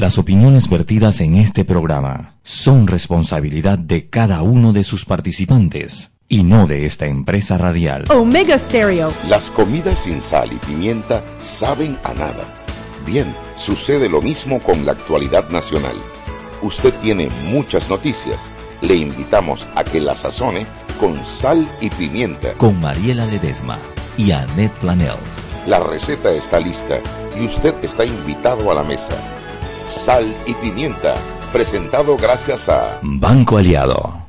Las opiniones vertidas en este programa son responsabilidad de cada uno de sus participantes y no de esta empresa radial. Omega Stereo. Las comidas sin sal y pimienta saben a nada. Bien, sucede lo mismo con la actualidad nacional. Usted tiene muchas noticias. Le invitamos a que la sazone con sal y pimienta. Con Mariela Ledesma y Annette Planels. La receta está lista y usted está invitado a la mesa. Sal y pimienta, presentado gracias a Banco Aliado.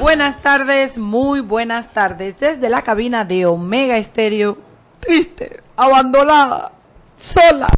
Buenas tardes, muy buenas tardes. Desde la cabina de Omega Estéreo, triste, abandonada, sola.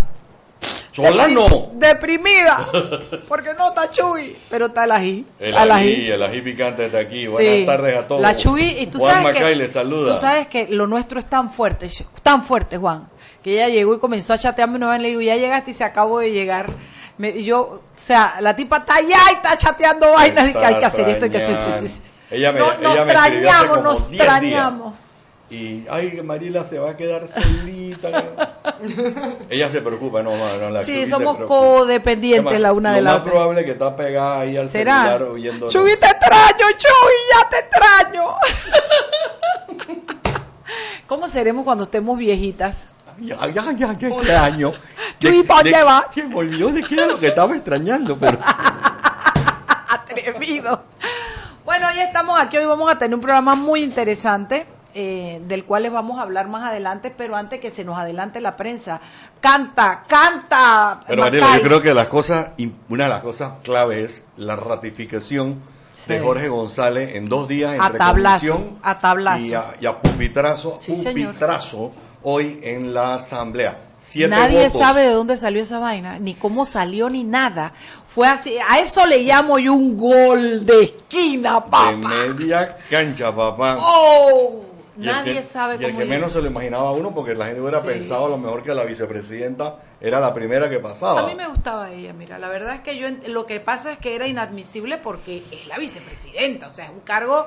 Sola no. Deprimida. Porque no está Chuy, pero está el ají. El ají, el ají picante está aquí. Sí. Buenas tardes a todos. La Chuy, y tú Juan sabes Macay que, le saluda. Tú sabes que lo nuestro es tan fuerte, tan fuerte, Juan, que ella llegó y comenzó a chatearme una vez, le digo, ya llegaste y se acabó de llegar. Me, y yo, o sea, la tipa está allá y está chateando vainas y que hay que hacer esto, hay que hacer sí, sí, sí. Ella me, No- ella nos me escribió hace extrañamos, como nos 10 días. Y, ay, Marila se va a quedar solita. ella se preocupa, no, no, la Sí, somos codependientes la una lo de la más otra. probable es que está pegada ahí al ¿Será? celular oyendo. Chuy, te extraño, Chuy, ya te extraño. ¿Cómo seremos cuando estemos viejitas? Ya, ya, ya, ya extraño. Chuy, ¿pa' dónde vas? Se me olvidó de qué era lo que estaba extrañando, pero... Atrevido. Bueno, hoy estamos aquí, hoy vamos a tener un programa muy interesante, eh, del cual les vamos a hablar más adelante, pero antes que se nos adelante la prensa. Canta, canta. Pero. Mariela, yo creo que las cosas, una de las cosas clave es la ratificación de. Jorge González en dos días entre A tablazo, comisión a tablazo. y a, y a pupitrazo, Sí, pupitrazo hoy en la asamblea. Siete Nadie votos. sabe de dónde salió esa vaina, ni cómo salió, ni nada. Fue así, a eso le llamo yo un gol de esquina, de papá. media cancha, papá. ¡Oh! Y el Nadie que- sabe y el cómo que menos se lo imaginaba uno porque la gente hubiera Sí. pensado a lo mejor que la vicepresidenta era la primera que pasaba. A mí me gustaba ella, mira, la verdad es que yo lo que pasa es que era inadmisible porque es la vicepresidenta, o sea, es un cargo, o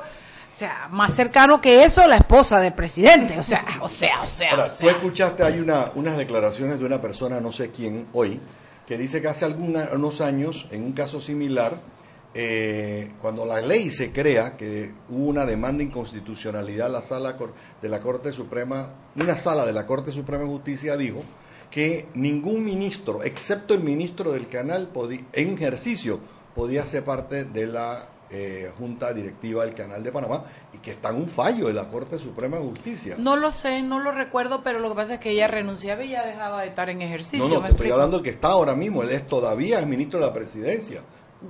sea, más cercano que eso la esposa del presidente, o sea, o sea, o sea, Ahora, o tú sea. escuchaste, hay una, unas declaraciones de una persona, no sé quién, hoy, que dice que hace alguna- unos años, en un caso similar, eh, cuando la ley se crea, que hubo una demanda de inconstitucionalidad, la sala de la Corte Suprema, una sala de la Corte Suprema de Justicia dijo que ningún ministro, excepto el ministro del canal, en ejercicio, podía ser parte de la eh, Junta Directiva del Canal de Panamá y que está en un fallo de la Corte Suprema de Justicia. No lo sé, no lo recuerdo, pero lo que pasa es que ella renunciaba y ya dejaba de estar en ejercicio. No, no, ¿me te estoy hablando que está ahora mismo, él es todavía el ministro de la presidencia.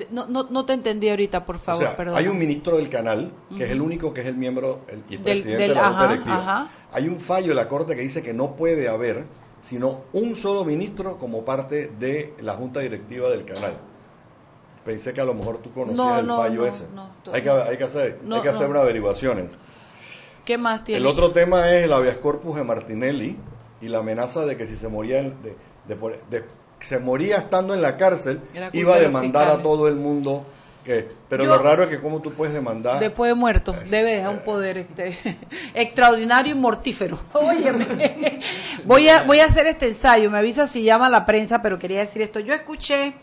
No, no, no te entendí ahorita, por favor, o sea, perdón. hay un ministro del canal, que es el único que es el miembro el, y el Del- presidente del- de la Junta Directiva. ajá. Hay un fallo de la Corte que dice que no puede haber sino un solo ministro como parte de la Junta Directiva del canal. Pensé que a lo mejor tú conocías No, el fallo no, ese. no, hay, que, hay que hacer, No, hay que hacer unas averiguaciones. ¿Qué más tienes? El otro tema es el habeas corpus de Martinelli y la amenaza de que si se moría de, de- se moría estando en la cárcel iba a demandar a todo el mundo que pero Yo- lo raro es que cómo tú puedes demandar Después de muerto, debe dejar un poder este, extraordinario y mortífero. Óyeme, voy a, voy a hacer este ensayo, me avisa si llama la prensa, pero quería decir esto. Yo escuché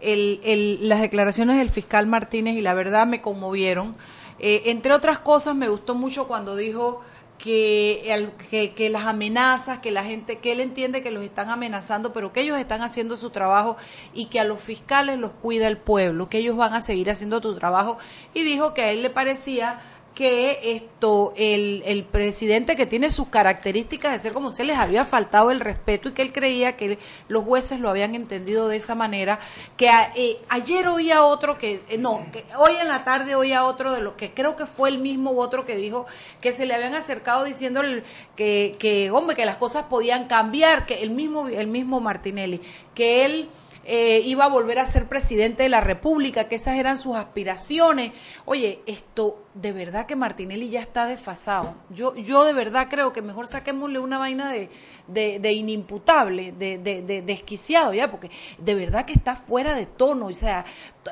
el, el- las declaraciones del fiscal Martínez y la verdad me conmovieron. Eh, entre otras cosas, me gustó mucho cuando dijo que, que, que las amenazas, que la gente, que él entiende que los están amenazando, pero que ellos están haciendo su trabajo y que a los fiscales los cuida el pueblo, que ellos van a seguir haciendo tu trabajo. Y dijo que a él le parecía que esto, el, el presidente que tiene sus características de ser como se les había faltado el respeto y que él creía que los jueces lo habían entendido de esa manera, que a- eh, ayer oía otro que, eh, no, que hoy en la tarde oía otro de los que creo que fue el mismo otro que dijo que se le habían acercado diciéndole que, que hombre, que las cosas podían cambiar, que el mismo, el mismo Martinelli, que él eh, iba a volver a ser presidente de la República, que esas eran sus aspiraciones. Oye, esto de verdad que Martinelli ya está desfasado. Yo, yo de verdad creo que mejor saquémosle una vaina de, de, de inimputable, de, de, de desquiciado ya, porque de verdad que está fuera de tono. O sea,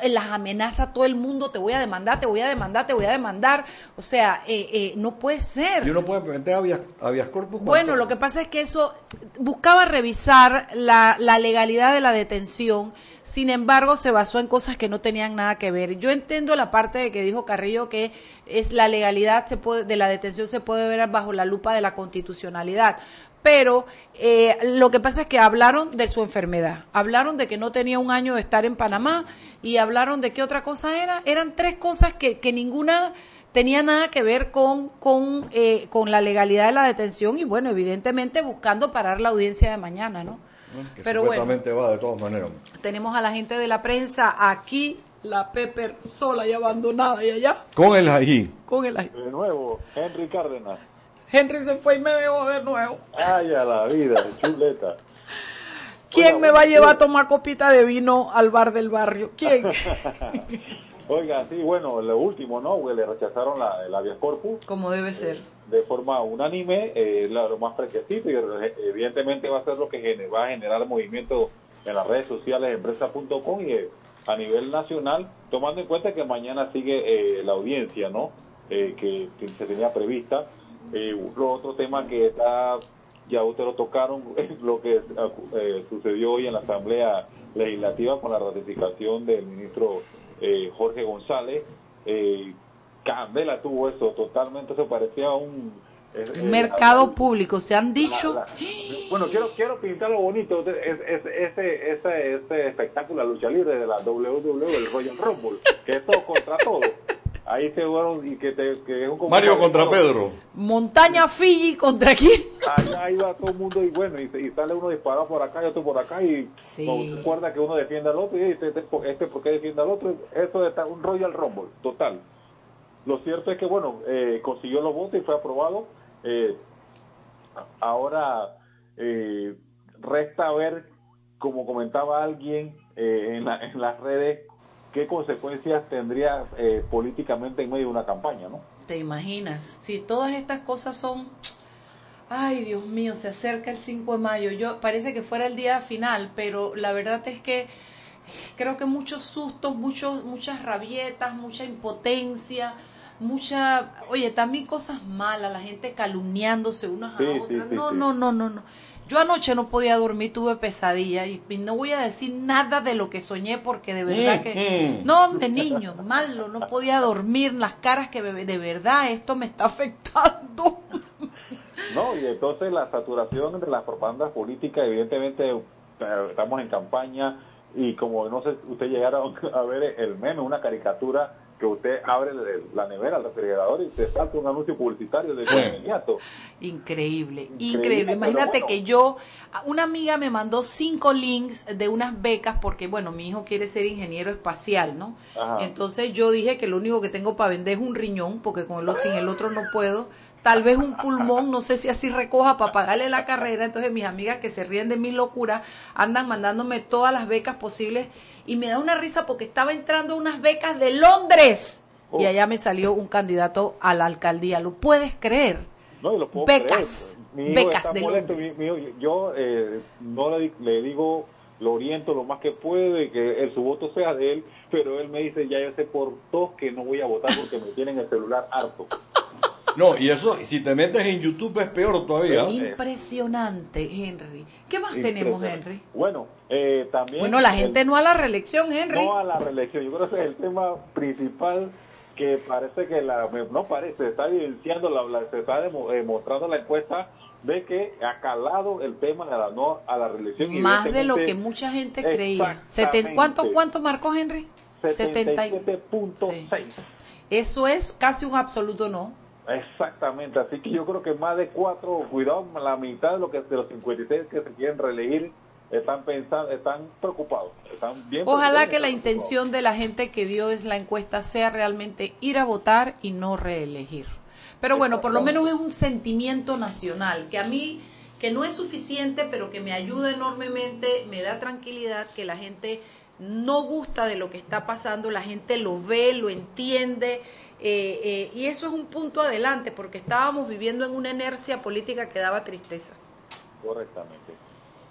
las amenaza a todo el mundo, te voy a demandar, te voy a demandar, te voy a demandar. O sea, eh, eh, no puede ser. Y uno puede meter habeas, corpus. Bueno, lo que pasa es que eso buscaba revisar la, la legalidad de la detención sin embargo se basó en cosas que no tenían nada que ver. Yo entiendo la parte de que dijo Carrillo que es la legalidad se puede, de la detención se puede ver bajo la lupa de la constitucionalidad, pero eh, lo que pasa es que hablaron de su enfermedad, hablaron de que no tenía un año de estar en Panamá y hablaron de qué otra cosa era. Eran tres cosas que, que ninguna tenía nada que ver con, con, eh, con la legalidad de la detención y bueno, evidentemente buscando parar la audiencia de mañana, ¿no? Que Pero supuestamente va de todas maneras. Tenemos a la gente de la prensa aquí, la Pepper sola y abandonada y allá. Con el ají. Con el ají. De nuevo, Henry Cárdenas. Henry se fue y me dejó de nuevo. Ay, a la vida, chuleta. ¿Quién me va a llevar a tomar copita de vino al bar del barrio? ¿Quién? Oiga, sí, bueno, lo último, ¿no? le rechazaron la, el habeas corpus. Como debe eh, ser. de forma unánime, eh, lo más fresquecito y eh, evidentemente va a ser lo que va a generar movimiento en las redes sociales empresa.com y a nivel nacional, tomando en cuenta que mañana sigue la audiencia, ¿no? que se tenía prevista eh, otro tema que está, ya ustedes lo tocaron, lo que eh, sucedió hoy en la Asamblea Legislativa con la ratificación del ministro eh, Jorge González. Eh, Candela tuvo eso totalmente, se parecía a un... mercado público, se han dicho... bueno, quiero quiero pintarlo bonito, ese, ese, ese, ese espectáculo de lucha libre de la WWE, el Royal Rumble, que es todo contra todo ahí se fueron y que, te, que es un Mario contra Pedro. Montaña Fiji contra quién. Ahí va todo el mundo y bueno, y, sale uno disparado por acá y otro por acá y sí. recuerda que uno defiende al otro y este, este, este por qué defiende al otro. Eso es un Royal Rumble, total. Lo cierto es que bueno, eh, consiguió los votos y fue aprobado. Eh, ahora eh, resta ver, como comentaba alguien en, en las redes, qué consecuencias tendría eh, políticamente en medio de una campaña, ¿no? Te imaginas, si todas estas cosas son, ay Dios mío, se acerca el 5 de mayo, yo parece que fuera el día final, pero la verdad es que creo que muchos sustos, muchos, muchas rabietas, mucha impotencia, mucha, oye, también cosas malas, la gente calumniándose unas a otras, no, no, no, no, no. Yo anoche no podía dormir, tuve pesadilla y, no voy a decir nada de lo que soñé porque de verdad que... Mm, mm. No, de niño, malo, no podía dormir, las caras que de verdad esto me está afectando. No, y entonces la saturación entre las propagandas políticas, evidentemente eh, estamos en campaña y como no sé, usted llegara a ver el meme, una caricatura que usted abre la nevera, el refrigerador y te salta un anuncio publicitario de inmediato. Increíble, increíble. Imagínate que yo, una amiga me mandó cinco links de unas becas porque, bueno, mi hijo quiere ser ingeniero espacial, ¿no? Entonces yo dije que lo único que tengo para vender es un riñón porque con el otro, sin el otro no puedo tal vez un pulmón, no sé si así recoja para pagarle la carrera. Entonces mis amigas que se ríen de mi locura andan mandándome todas las becas posibles y me da una risa porque estaba entrando unas becas de Londres y oh. allá me salió un candidato a la alcaldía. ¿Lo puedes creer? No, lo puedo becas, becas de Londres. yo eh, no le, le, digo, lo oriento lo más que puede, que el, su voto sea de él, pero él me dice, ya yo sé por dos que no voy a votar porque me tienen el celular harto. No, y eso, si te metes en YouTube es peor todavía. Impresionante, Henry. ¿Qué más tenemos, Henry? Bueno, eh, también... Bueno, la gente no a la reelección, Henry. No a la reelección. Yo creo que ese es el tema principal que parece que la... No parece, se está evidenciando, la, se está demostrando la encuesta de que ha calado el tema de la no a la reelección. Más de lo que mucha gente creía. ¿Cuánto, ¿Cuánto marcó Henry? 77.6. Eso es casi un absoluto no. Exactamente, así que yo creo que más de cuatro, cuidado, la mitad de, lo que, de los 56 que se quieren reelegir están pensando, están preocupados, están bien Ojalá que la intención de la gente que dio es la encuesta sea realmente ir a votar y no reelegir. Pero bueno, por lo menos es un sentimiento nacional que a mí que no es suficiente, pero que me ayuda enormemente, me da tranquilidad que la gente no gusta de lo que está pasando, la gente lo ve, lo entiende, eh, eh, y eso es un punto adelante, porque estábamos viviendo en una inercia política que daba tristeza. Correctamente.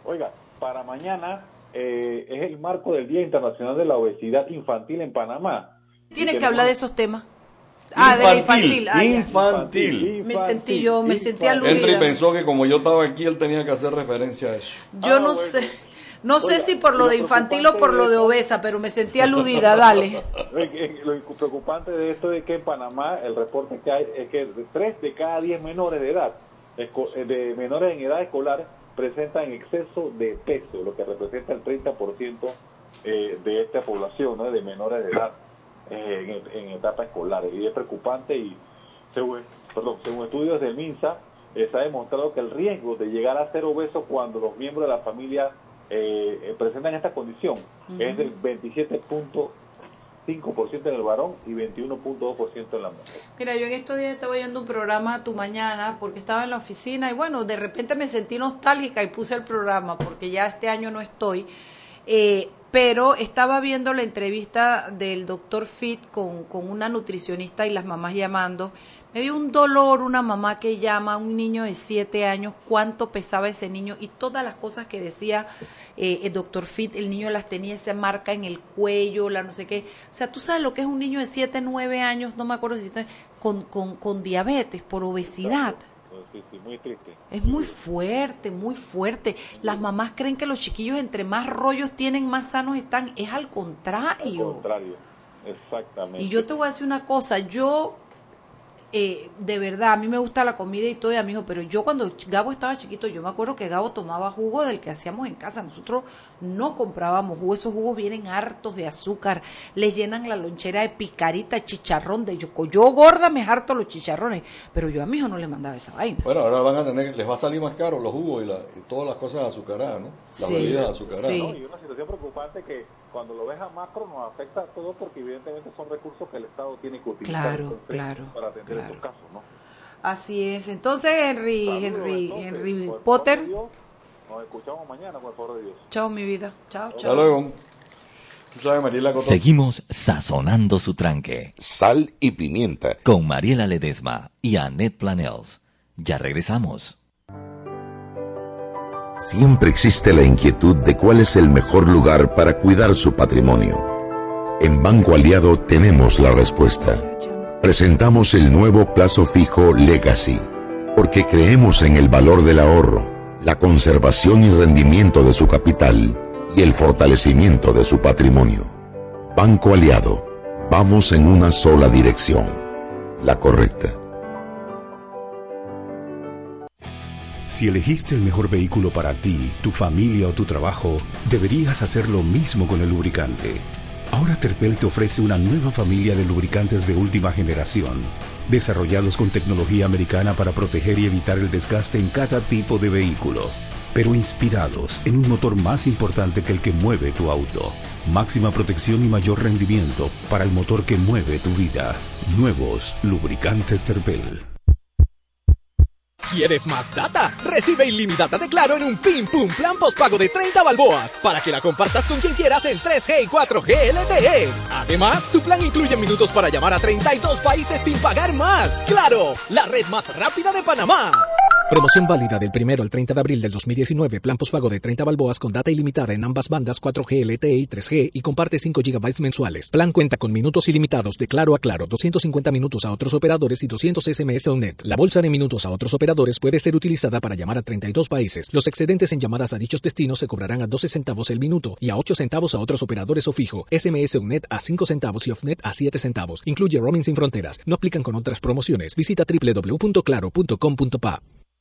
Oiga, para mañana eh, es el marco del Día Internacional de la Obesidad Infantil en Panamá. Tienes que hablar de esos temas. Ah, de la infantil. Ah, infantil. Me sentí yo, me sentí aludida. Henry pensó que como yo estaba aquí, él tenía que hacer referencia a eso. Yo no sé. No sé si por lo de infantil o por lo de obesa, pero me sentí aludida, dale. Lo preocupante de esto es que en Panamá el reporte que hay es que tres de cada diez menores de edad, de menores en edad escolar, presentan exceso de peso, lo que representa el 30% eh, de esta población de menores de edad eh, en, etapa escolar. Y es preocupante y según, según estudios del MINSA, eh, se ha demostrado que el riesgo de llegar a ser obeso cuando los miembros de la familia eh, presentan esta condición es del 27.5% en el varón y 21.2% en la mujer. Mira, yo en estos días estaba oyendo un programa Tu Mañana porque estaba en la oficina y bueno, de repente me sentí nostálgica y puse el programa porque ya este año no estoy. Eh, pero estaba viendo la entrevista del doctor Fit con, con una nutricionista y las mamás llamando me dio un dolor una mamá que llama a un niño de siete años, cuánto pesaba ese niño y todas las cosas que decía eh, el doctor Fit, el niño las tenía esa marca en el cuello, la no sé qué. O sea, tú sabes lo que es un niño de siete, nueve años, no me acuerdo si está, con, con, con diabetes, por obesidad. muy triste. Es muy fuerte, muy fuerte. Las mamás creen que los chiquillos entre más rollos tienen, más sanos están. Es al contrario. Al contrario, exactamente. Y yo te voy a decir una cosa, yo eh, de verdad, a mí me gusta la comida y todo, y amigo, pero yo cuando Gabo estaba chiquito, yo me acuerdo que Gabo tomaba jugo del que hacíamos en casa. Nosotros no comprábamos jugo, esos jugos vienen hartos de azúcar, les llenan la lonchera de picarita, chicharrón, de yo, yo gorda me harto los chicharrones, pero yo a mi hijo no le mandaba esa vaina. Bueno, ahora van a tener, les va a salir más caro los jugos y, todas las cosas azucaradas, ¿no? Las bebidas azucaradas. Sí. Y una situación preocupante que cuando lo ves a macro nos afecta a todos porque evidentemente son recursos que el Estado tiene que utilizar claro, claro, para atender estos casos, ¿no? Así es. Entonces, Henry, Henry, Henry Potter. nos escuchamos mañana, por favor de Dios. Chao, mi vida. Chao, chao. Hasta luego. Seguimos sazonando su tranque. Sal y pimienta. Con Mariela Ledesma y Annette Planels. Ya regresamos. Siempre existe la inquietud de cuál es el mejor lugar para cuidar su patrimonio. En Banco Aliado tenemos la respuesta. Presentamos el nuevo plazo fijo Legacy, porque creemos en el valor del ahorro, la conservación y rendimiento de su capital y el fortalecimiento de su patrimonio. Banco Aliado, vamos en una sola dirección, la correcta. Si elegiste el mejor vehículo para ti, tu familia o tu trabajo, deberías hacer lo mismo con el lubricante. Ahora Terpel te ofrece una nueva familia de lubricantes de última generación, desarrollados con tecnología americana para proteger y evitar el desgaste en cada tipo de vehículo, pero inspirados en un motor más importante que el que mueve tu auto. Máxima protección y mayor rendimiento para el motor que mueve tu vida. Nuevos lubricantes Terpel. ¿Quieres más data? Recibe ilimitada de Claro en un Pim Pum Plan Postpago de 30 balboas para que la compartas con quien quieras en 3G y 4G LTE. Además, tu plan incluye minutos para llamar a 32 países sin pagar más. ¡Claro! La red más rápida de Panamá. Promoción válida del primero al 30 de abril del 2019. Plan postpago de 30 balboas con data ilimitada en ambas bandas 4G LTE y 3G y comparte 5 GB mensuales. Plan cuenta con minutos ilimitados de claro a claro, 250 minutos a otros operadores y 200 SMS on net. La bolsa de minutos a otros operadores puede ser utilizada para llamar a 32 países. Los excedentes en llamadas a dichos destinos se cobrarán a 12 centavos el minuto y a 8 centavos a otros operadores o fijo. SMS on net a 5 centavos y off-net a 7 centavos. Incluye roaming sin fronteras. No aplican con otras promociones. Visita www.claro.com.pa.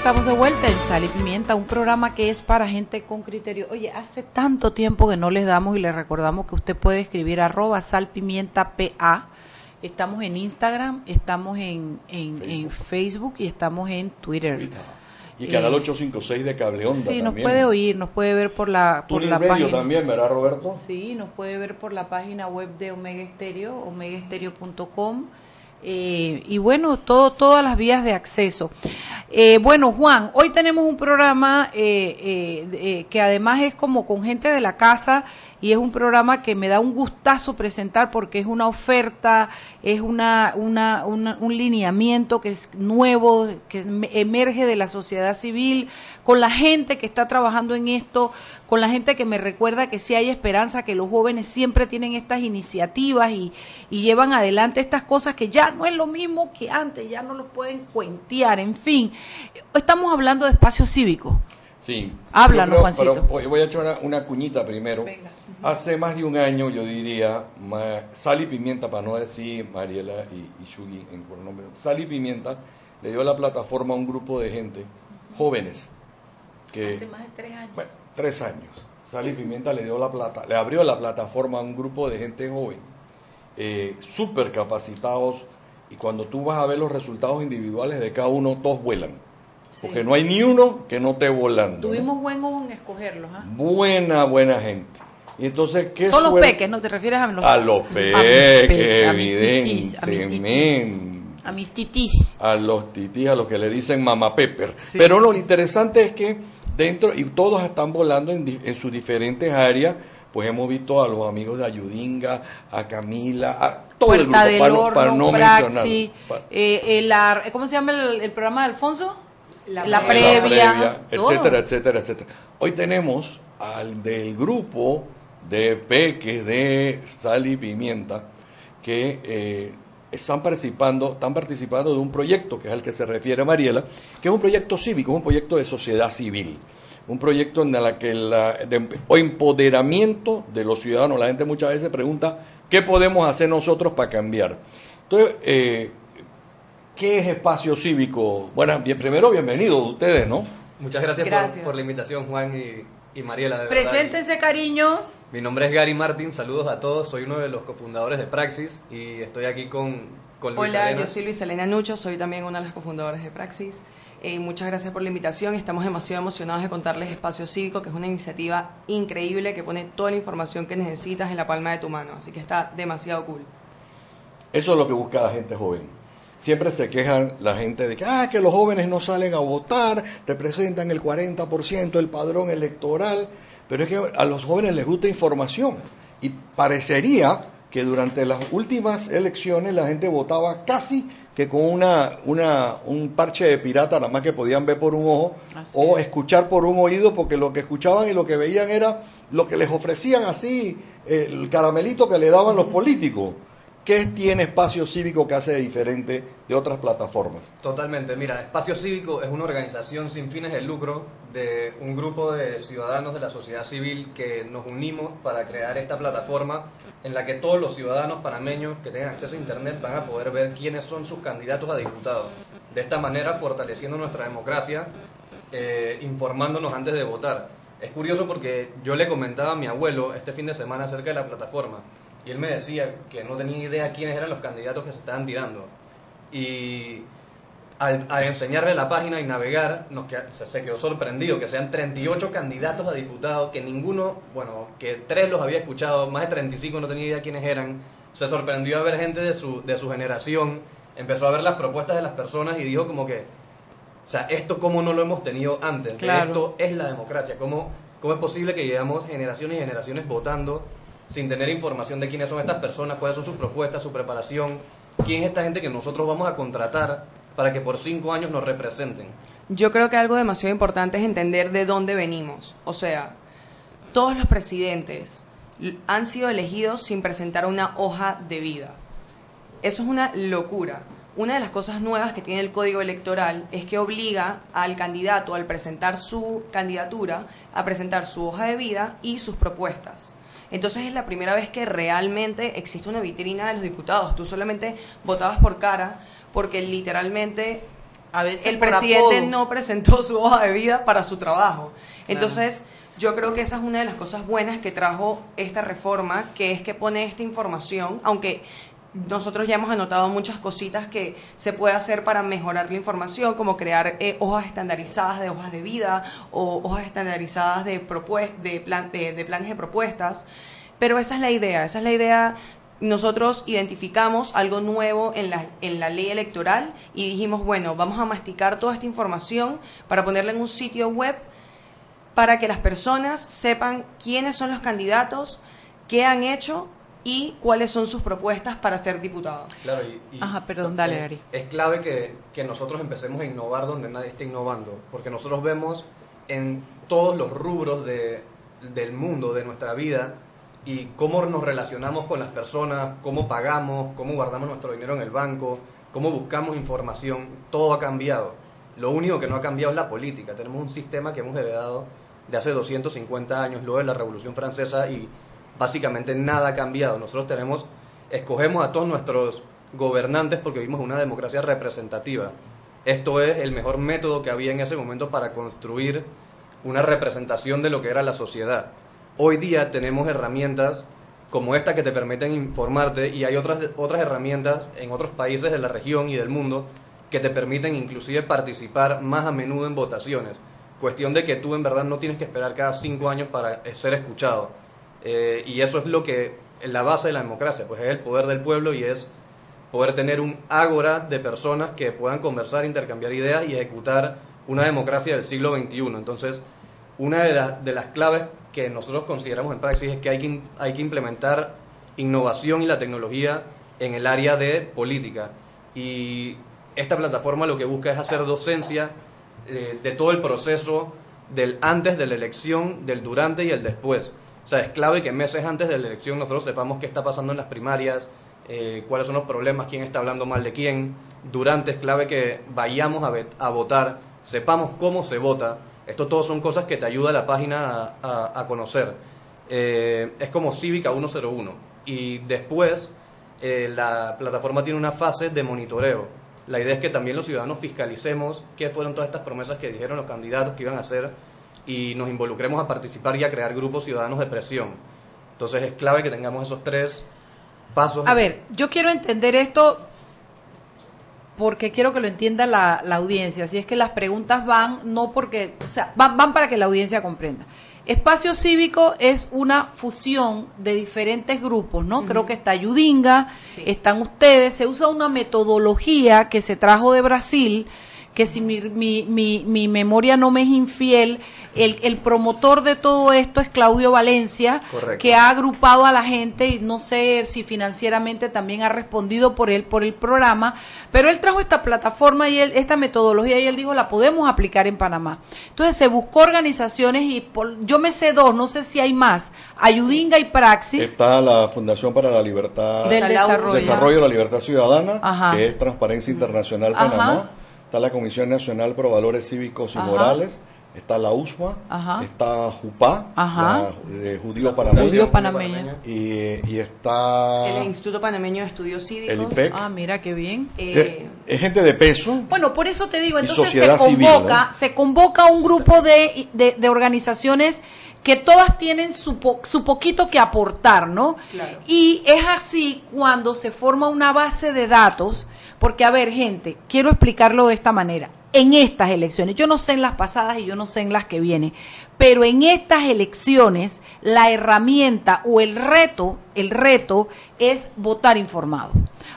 Estamos de vuelta en Sal y Pimienta, un programa que es para gente con criterio. Oye, hace tanto tiempo que no les damos y les recordamos que usted puede escribir arroba salpimientapa. Estamos en Instagram, estamos en, en, Facebook. y estamos en Twitter. Y Canal 856 de Cable Onda Sí, nos puede oír, nos puede ver por la, por la página. también, ¿verdad, Roberto? Sí, nos puede ver por la página web de Omega Estéreo, omegaestereo.com eh, y bueno, todo, todas las vías de acceso. Eh, bueno, Juan, hoy tenemos un programa eh, que además es como con gente de la casa y es un programa que me da un gustazo presentar porque es una oferta, es una, una, un lineamiento que es nuevo, que emerge de la sociedad civil, con la gente que está trabajando en esto, con la gente que me recuerda que sí hay esperanza, que los jóvenes siempre tienen estas iniciativas y, y llevan adelante estas cosas que ya no es lo mismo que antes, ya no lo pueden cuentear, en fin. Estamos hablando de espacio cívico. Sí. Háblanos, Juancito. voy a echar una, cuñita primero. Hace más de un año, yo diría, Sal y Pimienta, para no decir Mariela y, y en por nombre, Sal y Pimienta le dio la plataforma a un grupo de gente, jóvenes, que... Hace más de tres años. Bueno, tres años. Sal y Pimienta le dio la plata, le abrió la plataforma a un grupo de gente joven, eh, súper capacitados, y cuando tú vas a ver los resultados individuales de cada uno, todos vuelan porque no hay ni uno que no esté volando. Tuvimos buen ojo en escogerlos. ¿ah? Buena, buena gente. Y entonces, ¿qué Son los peques, ¿no? ¿Te refieres a los A los peques, evidentemente. A mis titis. A los titis, a los que le dicen mamá pepper. Pero lo interesante es que dentro, y todos están volando en, en sus diferentes áreas, pues hemos visto a los amigos de Ayudinga, a Camila, a todo el grupo, para, para, no mencionar. Eh, ¿Cómo se llama el programa de Alfonso? la, previa, etcétera, etcétera, etcétera. Hoy tenemos al del grupo de peques de sal y pimienta que eh, están participando, están participando de un proyecto que es al que se refiere Mariela, que es un proyecto cívico, un proyecto de sociedad civil, un proyecto en el que la, de, o empoderamiento de los ciudadanos. La gente muchas veces pregunta qué podemos hacer nosotros para cambiar. Entonces, eh, ¿Qué es espacio cívico? Bueno, bien, primero bienvenidos ustedes, ¿no? Muchas gracias, Por, la invitación, Juan y, Mariela. Preséntense, cariños. Mi nombre es Gary Martín, saludos a todos. Soy uno de los cofundadores de Praxis y estoy aquí con, con Luis Hola, yo soy Luis Elena Nucho, soy también una de las cofundadoras de Praxis. Eh, muchas gracias por la invitación. Estamos demasiado emocionados de contarles Espacio Cívico, que es una iniciativa increíble que pone toda la información que necesitas en la palma de tu mano. Así que está demasiado cool. Eso es lo que busca la gente joven siempre se quejan la gente de que, ah, que los jóvenes no salen a votar, representan el 40% del padrón electoral, pero es que a los jóvenes les gusta información y parecería que durante las últimas elecciones la gente votaba casi que con una, una, un parche de pirata nada más que podían ver por un ojo o escuchar por un oído porque lo que escuchaban y lo que veían era lo que les ofrecían así, el caramelito que le daban los políticos. ¿Qué tiene Espacio Cívico que hace diferente de otras plataformas? Totalmente. Mira, Espacio Cívico es una organización sin fines de lucro de un grupo de ciudadanos de la sociedad civil que nos unimos para crear esta plataforma en la que todos los ciudadanos panameños que tengan acceso a Internet van a poder ver quiénes son sus candidatos a diputados. De esta manera, fortaleciendo nuestra democracia, eh, informándonos antes de votar. Es curioso porque yo le comentaba a mi abuelo este fin de semana acerca de la plataforma y él me decía que no tenía idea quiénes eran los candidatos que se estaban tirando. Y al, enseñarle la página y navegar, nos se, quedó sorprendido que sean 38 candidatos a diputados, que ninguno, bueno, que tres los había escuchado, más de 35 no tenía idea quiénes eran. Se sorprendió a ver gente de su, de su generación, empezó a ver las propuestas de las personas y dijo como que, o sea, esto como no lo hemos tenido antes, esto es la democracia, ¿Cómo, ¿cómo es posible que llevamos generaciones y generaciones votando? Sin tener información de quiénes son estas personas, cuáles son sus propuestas, su preparación, quién es esta gente que nosotros vamos a contratar para que por cinco años nos representen. Yo creo que algo demasiado importante es entender de dónde venimos. O sea, todos los presidentes han sido elegidos sin presentar una hoja de vida. Eso es una locura. Una de las cosas nuevas que tiene el código electoral es que obliga al candidato al presentar su candidatura a presentar su hoja de vida y sus propuestas. Entonces es la primera vez que realmente existe una vitrina de los diputados. Tú solamente votabas por cara porque literalmente A veces el presidente apodo. no presentó su hoja de vida para su trabajo. Entonces, yo creo que esa es una de las cosas buenas que trajo esta reforma, que es que pone esta información, aunque nosotros ya hemos anotado muchas cositas que se puede hacer para mejorar la información, como crear eh, hojas estandarizadas de hojas de vida o hojas estandarizadas de, de, plan- de, de planes de propuestas. Pero esa es la idea, esa es la idea. Nosotros identificamos algo nuevo en la, en la ley electoral y dijimos, bueno, vamos a masticar toda esta información para ponerla en un sitio web para que las personas sepan quiénes son los candidatos, qué han hecho y cuáles son sus propuestas para ser diputados. Claro, y- y- Ajá, perdón, dale, Ari. Es clave que, que nosotros empecemos a innovar donde nadie está innovando, porque nosotros vemos en todos los rubros de, del mundo, de nuestra vida, y cómo nos relacionamos con las personas, cómo pagamos, cómo guardamos nuestro dinero en el banco, cómo buscamos información, todo ha cambiado. Lo único que no ha cambiado es la política. Tenemos un sistema que hemos heredado de hace 250 años, luego de la Revolución Francesa, y básicamente nada ha cambiado. Nosotros tenemos, escogemos a todos nuestros gobernantes porque vivimos una democracia representativa. Esto es el mejor método que había en ese momento para construir una representación de lo que era la sociedad. Hoy día tenemos herramientas como esta que te permiten informarte y hay otras, otras herramientas en otros países de la región y del mundo que te permiten inclusive participar más a menudo en votaciones. Cuestión de que tú en verdad no tienes que esperar cada cinco años para ser escuchado. Eh, y eso es lo que la base de la democracia, pues es el poder del pueblo y es poder tener un ágora de personas que puedan conversar, intercambiar ideas y ejecutar una democracia del siglo XXI. Entonces, una de, las- de las claves que nosotros consideramos en Praxis es que hay que, hay que implementar innovación y la tecnología en el área de política. Y esta plataforma lo que busca es hacer docencia eh, de todo el proceso del antes de la elección, del durante y el después. O sea, es clave que meses antes de la elección nosotros sepamos qué está pasando en las primarias, eh, cuáles son los problemas, quién está hablando mal de quién. Durante es clave que vayamos a, a votar, sepamos cómo se vota. Esto todo son cosas que te ayuda la página a, a- a conocer. Eh, es como Cívica 101. Y después eh, la plataforma tiene una fase de monitoreo. La idea es que también los ciudadanos fiscalicemos qué fueron todas estas promesas que dijeron los candidatos que iban a hacer y nos involucremos a participar y a crear grupos ciudadanos de presión. Entonces es clave que tengamos esos tres pasos. A ver, yo quiero entender esto porque quiero que lo entienda la, la audiencia. Así es que las preguntas van, no porque, o sea, van, van para que la audiencia comprenda. Espacio Cívico es una fusión de diferentes grupos, ¿no? Creo que está Yudinga, están ustedes, se usa una metodología que se trajo de Brasil, que si mi, mi, mi, mi memoria no me es infiel, el, el promotor de todo esto es Claudio Valencia, Correcto. que ha agrupado a la gente y no sé si financieramente también ha respondido por él por el programa, pero él trajo esta plataforma y él, esta metodología y él dijo la podemos aplicar en Panamá. Entonces se buscó organizaciones y por- yo me sé dos, no sé si hay más, Ayudinga y Praxis. Está la Fundación para la Libertad, Del Desarrollo. Desarrollo de la Libertad Ciudadana, Ajá. que es Transparencia Internacional Ajá. Está la Comisión Nacional Pro Valores Cívicos y Ajá. Morales. Está la USMA. Ajá. Está JUPA, Ajá. la de Judío Panameño. Judío Panameño. Y, y está... El Instituto Panameño de Estudios Cívicos. El IPEC. Ah, mira qué bien. Eh, es gente de peso. Bueno, por eso te digo, entonces se civil, convoca, ¿no? se convoca un grupo de, de, de organizaciones que todas tienen su, po- su poquito que aportar, ¿no? Claro. Y es así cuando se forma una base de datos, porque a ver, gente, quiero explicarlo de esta manera. En estas elecciones, yo no sé en las pasadas y yo no sé en las que vienen, pero en estas elecciones la herramienta o el reto, el reto es votar informado.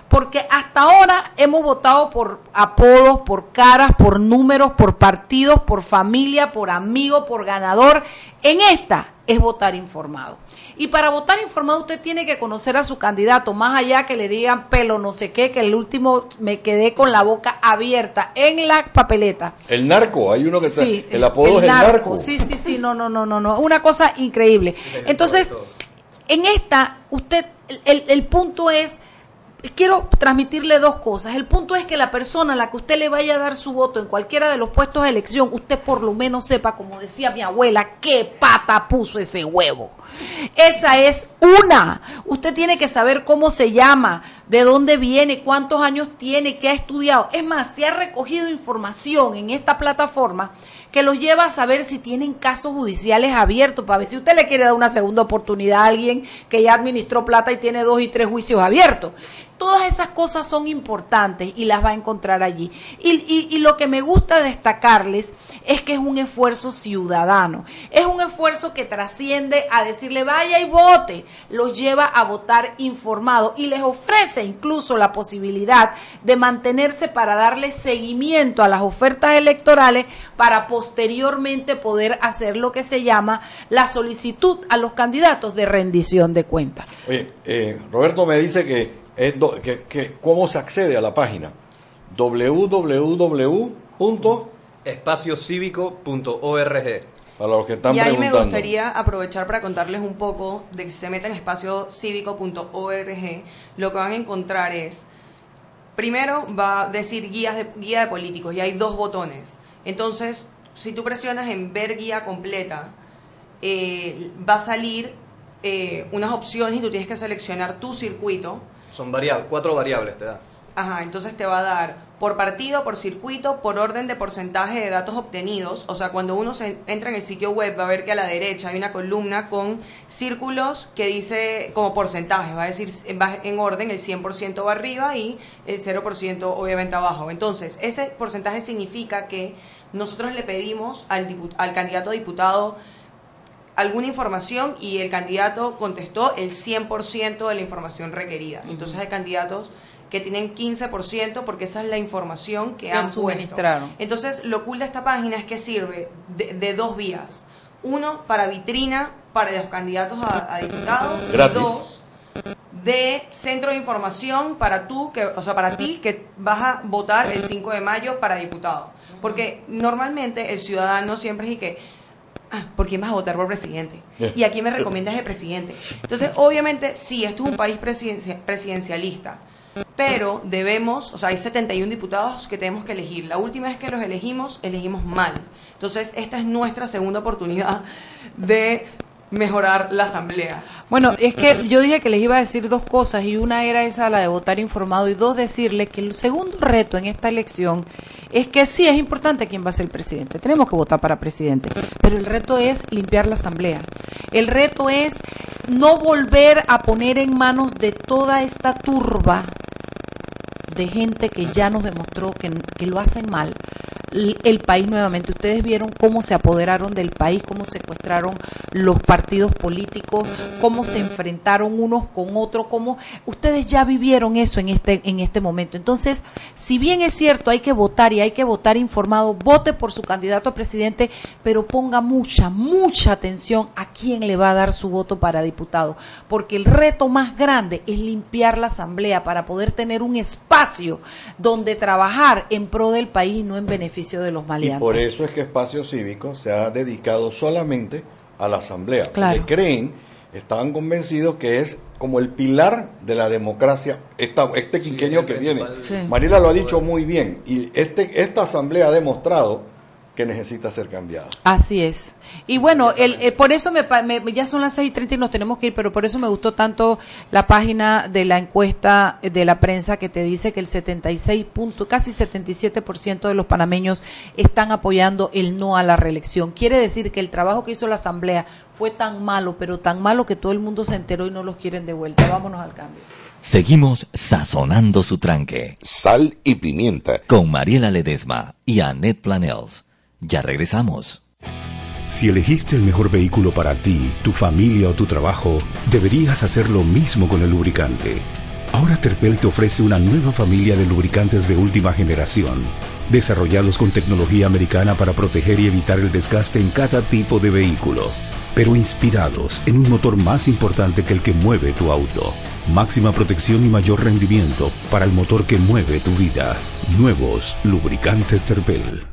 Porque hasta ahora hemos votado por apodos, por caras, por números, por partidos, por familia, por amigo, por ganador. En esta es votar informado. Y para votar informado usted tiene que conocer a su candidato, más allá que le digan pelo no sé qué, que el último me quedé con la boca abierta en la papeleta. El narco, hay uno que está- Sí, el apodo es el narco. Sí, sí, sí, no, no, no, no, no, una cosa increíble. Entonces, en esta, usted, el, el punto es quiero transmitirle dos cosas. El punto es que la persona a la que usted le vaya a dar su voto en cualquiera de los puestos de elección, usted por lo menos sepa, como decía mi abuela, qué pata puso ese huevo. Esa es una. Usted tiene que saber cómo se llama, de dónde viene, cuántos años tiene, qué ha estudiado. Es más, si ha recogido información en esta plataforma que los lleva a saber si tienen casos judiciales abiertos, para ver si usted le quiere dar una segunda oportunidad a alguien que ya administró plata y tiene dos y tres juicios abiertos. Todas esas cosas son importantes y las va a encontrar allí. Y, lo que me gusta destacarles es que es un esfuerzo ciudadano. Es un esfuerzo que trasciende a decirle vaya y vote. Los lleva a votar informado y les ofrece incluso la posibilidad de mantenerse para darle seguimiento a las ofertas electorales para posteriormente poder hacer lo que se llama la solicitud a los candidatos de rendición de cuentas. Oye, eh, Roberto me dice que que, ¿Cómo se accede a la página? www.espaciocívico.org Para los que están y ahí me gustaría aprovechar para contarles un poco de que si se meten en espaciocívico.org, lo que van a encontrar es, primero va a decir guías de, guía de políticos y hay dos botones. Entonces, si tú presionas en ver guía completa, eh, va a salir eh, unas opciones y tú tienes que seleccionar tu circuito son variables, cuatro variables te da. Ajá, entonces te va a dar por partido, por circuito, por orden de porcentaje de datos obtenidos. O sea, cuando uno se entra en el sitio web va a ver que a la derecha hay una columna con círculos que dice como porcentaje. Va a decir va en orden, el 100% va arriba y el 0% obviamente abajo. Entonces, ese porcentaje significa que nosotros le pedimos al, al candidato a diputado alguna información y el candidato contestó el 100% de la información requerida. Entonces hay candidatos que tienen 15% porque esa es la información que, han suministrado. Entonces lo cool de esta página es que sirve de, dos vías. Uno, para vitrina para los candidatos a, diputados. Y dos, de centro de información para tú, que, o sea, para ti que vas a votar el 5 de mayo para diputado. Porque normalmente el ciudadano siempre es que ah, ¿por quién vas a votar por presidente? ¿Y a quién me recomiendas de presidente? Entonces, obviamente, sí, esto es un país presidencialista, pero debemos, o sea, hay 71 diputados que tenemos que elegir. La última vez que los elegimos, elegimos mal. Entonces, esta es nuestra segunda oportunidad de mejorar la asamblea. Bueno, es que yo dije que les iba a decir dos cosas y una era esa, la de votar informado, y dos, decirle que el segundo reto en esta elección es que sí es importante quién va a ser el presidente, tenemos que votar para presidente, pero el reto es limpiar la asamblea. El reto es no volver a poner en manos de toda esta turba de gente que ya nos demostró que, que lo hacen mal, el país nuevamente. Ustedes vieron cómo se apoderaron del país, cómo secuestraron los partidos políticos, cómo se enfrentaron unos con otros, cómo ustedes ya vivieron eso en este en este momento. Entonces, si bien es cierto, hay que votar y hay que votar informado, vote por su candidato a presidente, pero ponga mucha mucha atención a quién le va a dar su voto para diputado, porque el reto más grande es limpiar la asamblea para poder tener un espacio donde trabajar en pro del país y no en beneficio de los maleantes. Y por eso es que Espacio Cívico se ha dedicado solamente a la Asamblea. Porque creen, estaban convencidos que es como el pilar de la democracia, esta, este quinquenio que viene. Marila lo ha dicho muy bien, y este, esta Asamblea ha demostrado que necesita ser cambiada. Así es. Y bueno, el, por eso me, ya son las seis y treinta y nos tenemos que ir, pero por eso me gustó tanto la página de la encuesta de la prensa que te dice que el 76 punto, casi 77% de los panameños están apoyando el no a la reelección. Quiere decir que el trabajo que hizo la Asamblea fue tan malo, pero tan malo que todo el mundo se enteró y no los quieren de vuelta. Vámonos al cambio. Seguimos sazonando su tranque. Sal y pimienta. Con Mariela Ledesma y Annette Planels. Ya regresamos. Si elegiste el mejor vehículo para ti, tu familia o tu trabajo, deberías hacer lo mismo con el lubricante. Ahora Terpel te ofrece una nueva familia de lubricantes de última generación, desarrollados con tecnología americana para proteger y evitar el desgaste en cada tipo de vehículo, pero inspirados en un motor más importante que el que mueve tu auto. Máxima protección y mayor rendimiento para el motor que mueve tu vida. Nuevos lubricantes Terpel.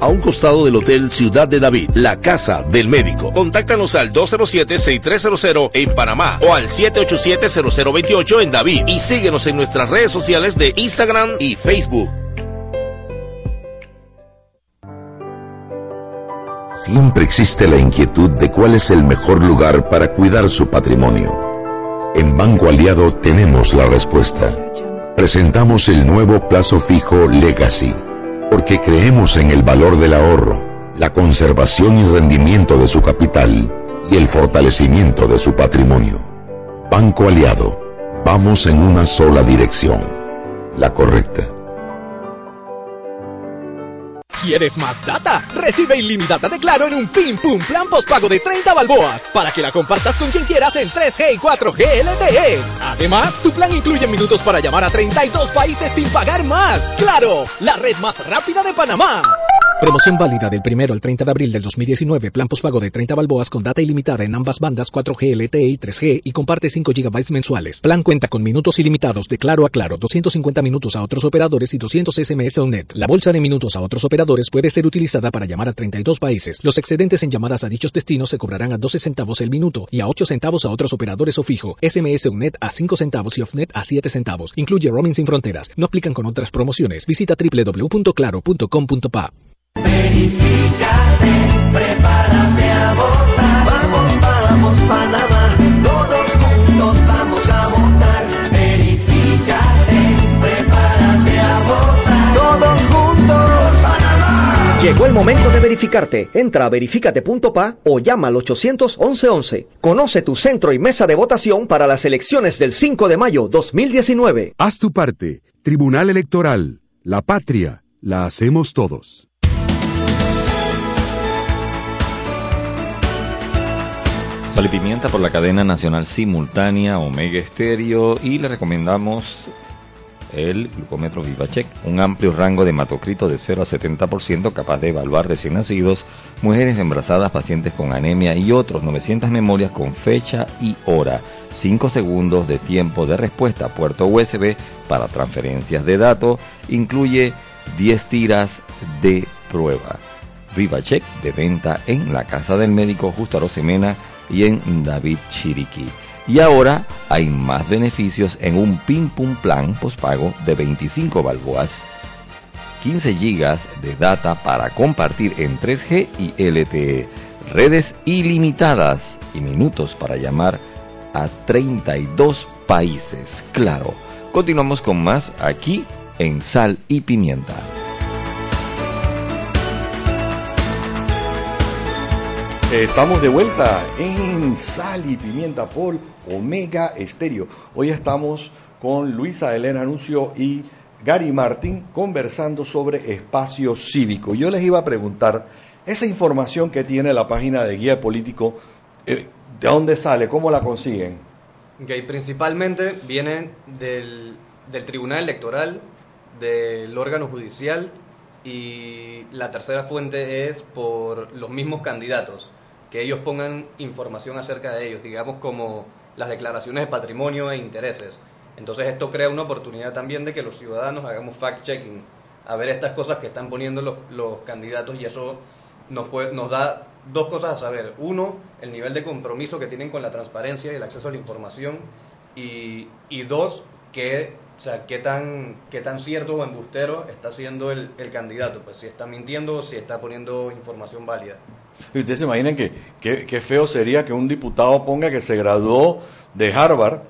a un costado del Hotel Ciudad de David, la casa del médico. Contáctanos al 207-6300 en Panamá o al 787-0028 en David y síguenos en nuestras redes sociales de Instagram y Facebook. Siempre existe la inquietud de cuál es el mejor lugar para cuidar su patrimonio. En Banco Aliado tenemos la respuesta. Presentamos el nuevo plazo fijo Legacy, porque creemos en el valor del ahorro, la conservación y rendimiento de su capital y el fortalecimiento de su patrimonio. Banco Aliado, vamos en una sola dirección, la correcta. ¿Quieres más data? Recibe ilimitada de Claro en un Pim Pum Plan postpago de 30 balboas para que la compartas con quien quieras en 3G y 4G LTE. Además, tu plan incluye minutos para llamar a 32 países sin pagar más. ¡Claro! La red más rápida de Panamá. Promoción válida del primero al 30 de abril del 2019. Plan postpago de 30 balboas con data ilimitada en ambas bandas 4G LTE y 3G y comparte 5 GB mensuales. Plan cuenta con minutos ilimitados de Claro a Claro, 250 minutos a otros operadores y 200 SMS on net. La bolsa de minutos a otros operadores puede ser utilizada para llamar a 32 países. Los excedentes en llamadas a dichos destinos se cobrarán a 12 centavos el minuto y a 8 centavos a otros operadores o fijo. SMS on net a 5 centavos y off-net a 7 centavos. Incluye roaming sin fronteras. No aplican con otras promociones. Visita www.claro.com.pa. Verifícate, prepárate a votar. Vamos, vamos, Panamá. Todos juntos vamos a votar. Verifícate, prepárate a votar. Todos juntos, Panamá. Llegó el momento de verificarte. Entra a verificate.pa o llama al 800 1111. Conoce tu centro y mesa de votación para las elecciones del 5 de mayo 2019. Haz tu parte. Tribunal Electoral. La patria. La hacemos todos. Sal y pimienta por la cadena nacional simultánea Omega Estéreo y le recomendamos el glucómetro VivaCheck, un amplio rango de hematocrito de 0 a 70% capaz de evaluar recién nacidos, mujeres embarazadas, pacientes con anemia y otros 900 memorias con fecha y hora, 5 segundos de tiempo de respuesta, puerto USB para transferencias de datos, incluye 10 tiras de prueba. VivaCheck de venta en la casa del médico Justo Arosemena y en David Chiriquí. Y ahora hay más beneficios en un Pim Pum Plan postpago de 25 balboas, 15 gigas de data para compartir en 3G y LTE, redes ilimitadas y minutos para llamar a 32 países. Claro, continuamos con más aquí en Sal y Pimienta. Estamos de vuelta en Sal y Pimienta por Omega Estéreo. Hoy estamos con Luisa Elena Anuncio y Gary Martín conversando sobre espacio cívico. Yo les iba a preguntar, esa información que tiene la página de Guía Político, eh, ¿de dónde sale? ¿Cómo la consiguen? Ok, principalmente viene del Tribunal Electoral, del órgano judicial y la tercera fuente es por los mismos candidatos que ellos pongan información acerca de ellos, digamos como las declaraciones de patrimonio e intereses. Entonces esto crea una oportunidad también de que los ciudadanos hagamos fact-checking, a ver estas cosas que están poniendo los, los candidatos y eso nos, da dos cosas a saber. Uno, el nivel de compromiso que tienen con la transparencia y el acceso a la información. Y dos, que, o sea, qué, tan, qué tan cierto o embustero está siendo el, el candidato. Pues si está mintiendo o si está poniendo información válida. Y ustedes se imaginan que qué feo sería que un diputado ponga que se graduó de Harvard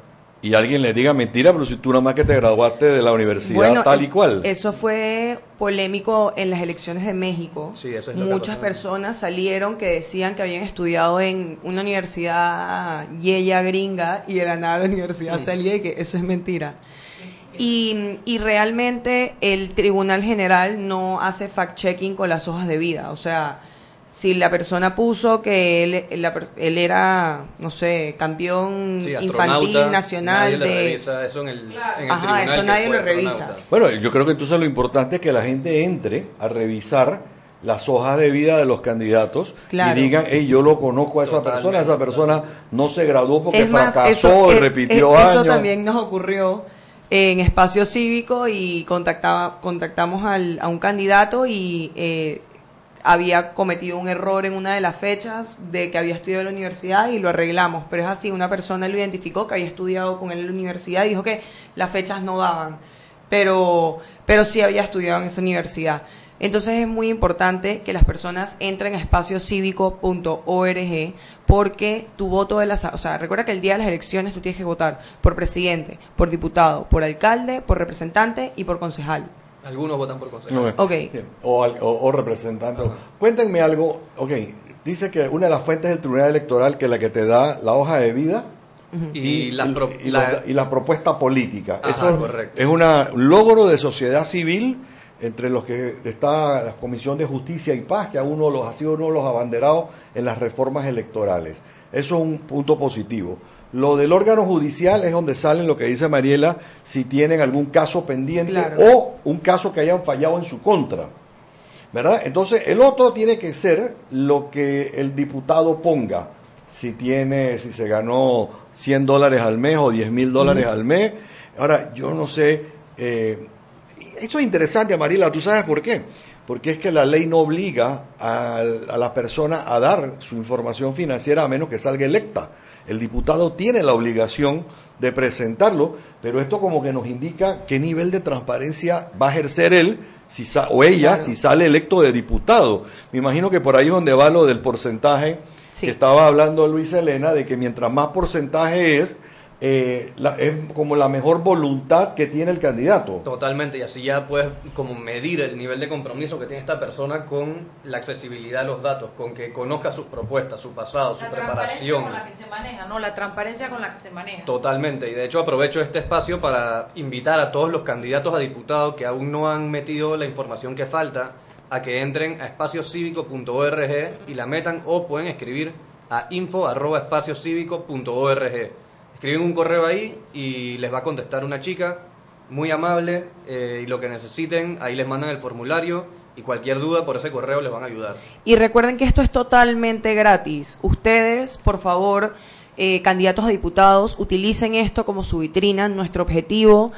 y alguien le diga mentira, pero si tú nada más que te graduaste de la universidad Bueno, tal y cual. Eso fue polémico en las elecciones de México. Sí, eso es lo Muchas personas salieron que decían que habían estudiado en una universidad yeya gringa y de la nada la universidad Sí. salía y que eso es mentira. Y, y realmente el Tribunal General no hace fact-checking con las hojas de vida. O sea, si la persona puso que él, la él era, no sé, campeón Sí, infantil nacional nadie le de... revisa eso en el, en el Ajá, tribunal eso nadie lo revisa. Bueno, yo creo que entonces lo importante es que la gente entre a revisar las hojas de vida de los candidatos Claro. y digan, hey, yo lo conozco a esa persona, esa persona no se graduó porque Es más, fracasó eso, y eh, repitió eh, años. Eso también nos ocurrió en espacio cívico y contactaba, contactamos al- a un candidato y eh, había cometido un error en una de las fechas de que había estudiado en la universidad y lo arreglamos. Pero es así, una persona lo identificó que había estudiado con él en la universidad y dijo que las fechas no daban, pero, pero sí había estudiado en esa universidad. Entonces es muy importante que las personas entren a espaciocívico.org porque tu voto de las... O sea, recuerda que el día de las elecciones tú tienes que votar por presidente, por diputado, por alcalde, por representante y por concejal. Algunos votan por consejo. No, Ok. sí, O, al- o- o representante. Cuéntenme algo. Ok, dice que una de las fuentes del Tribunal Electoral que es la que te da la hoja de vida Y y la- y la propuesta política. Ajá, Eso correcto. es una- un logro de sociedad civil entre los que está la Comisión de Justicia y Paz, que a uno los, ha sido uno de los abanderados en las reformas electorales. Eso es un punto positivo. Lo del órgano judicial es donde salen lo que dice Mariela, si tienen algún caso pendiente Claro. o un caso que hayan fallado en su contra. ¿Verdad? Entonces, el otro tiene que ser lo que el diputado ponga. Si tiene, si se ganó 100 dólares al mes o 10 mil dólares al mes. Ahora, yo no sé, eh, eso es interesante, Marila, ¿tú sabes por qué? Porque es que la ley no obliga a, a la persona a dar su información financiera a menos que salga electa. El diputado tiene la obligación de presentarlo, pero esto como que nos indica qué nivel de transparencia va a ejercer él si sa- o ella Claro. si sale electo de diputado. Me imagino que por ahí es donde va lo del porcentaje Sí. que estaba hablando Luis Elena, de que mientras más porcentaje es, eh, la- es como la mejor voluntad que tiene el candidato. Totalmente, y así ya puedes como medir el nivel de compromiso que tiene esta persona con la accesibilidad a los datos, con que conozca sus propuestas, su pasado, su La transparencia preparación. con la que se maneja, ¿no? La transparencia con la que se maneja. Totalmente, y de hecho aprovecho este espacio para invitar a todos los candidatos a diputados que aún no han metido la información que falta a que entren a espaciocívico.org y la metan o pueden escribir a info.espaciocívico.org. Escriben un correo ahí y les va a contestar una chica muy amable eh, y lo que necesiten, ahí les mandan el formulario y cualquier duda por ese correo les van a ayudar. Y recuerden que esto es totalmente gratis. Ustedes, por favor, eh, candidatos a diputados, utilicen esto como su vitrina. Nuestro objetivo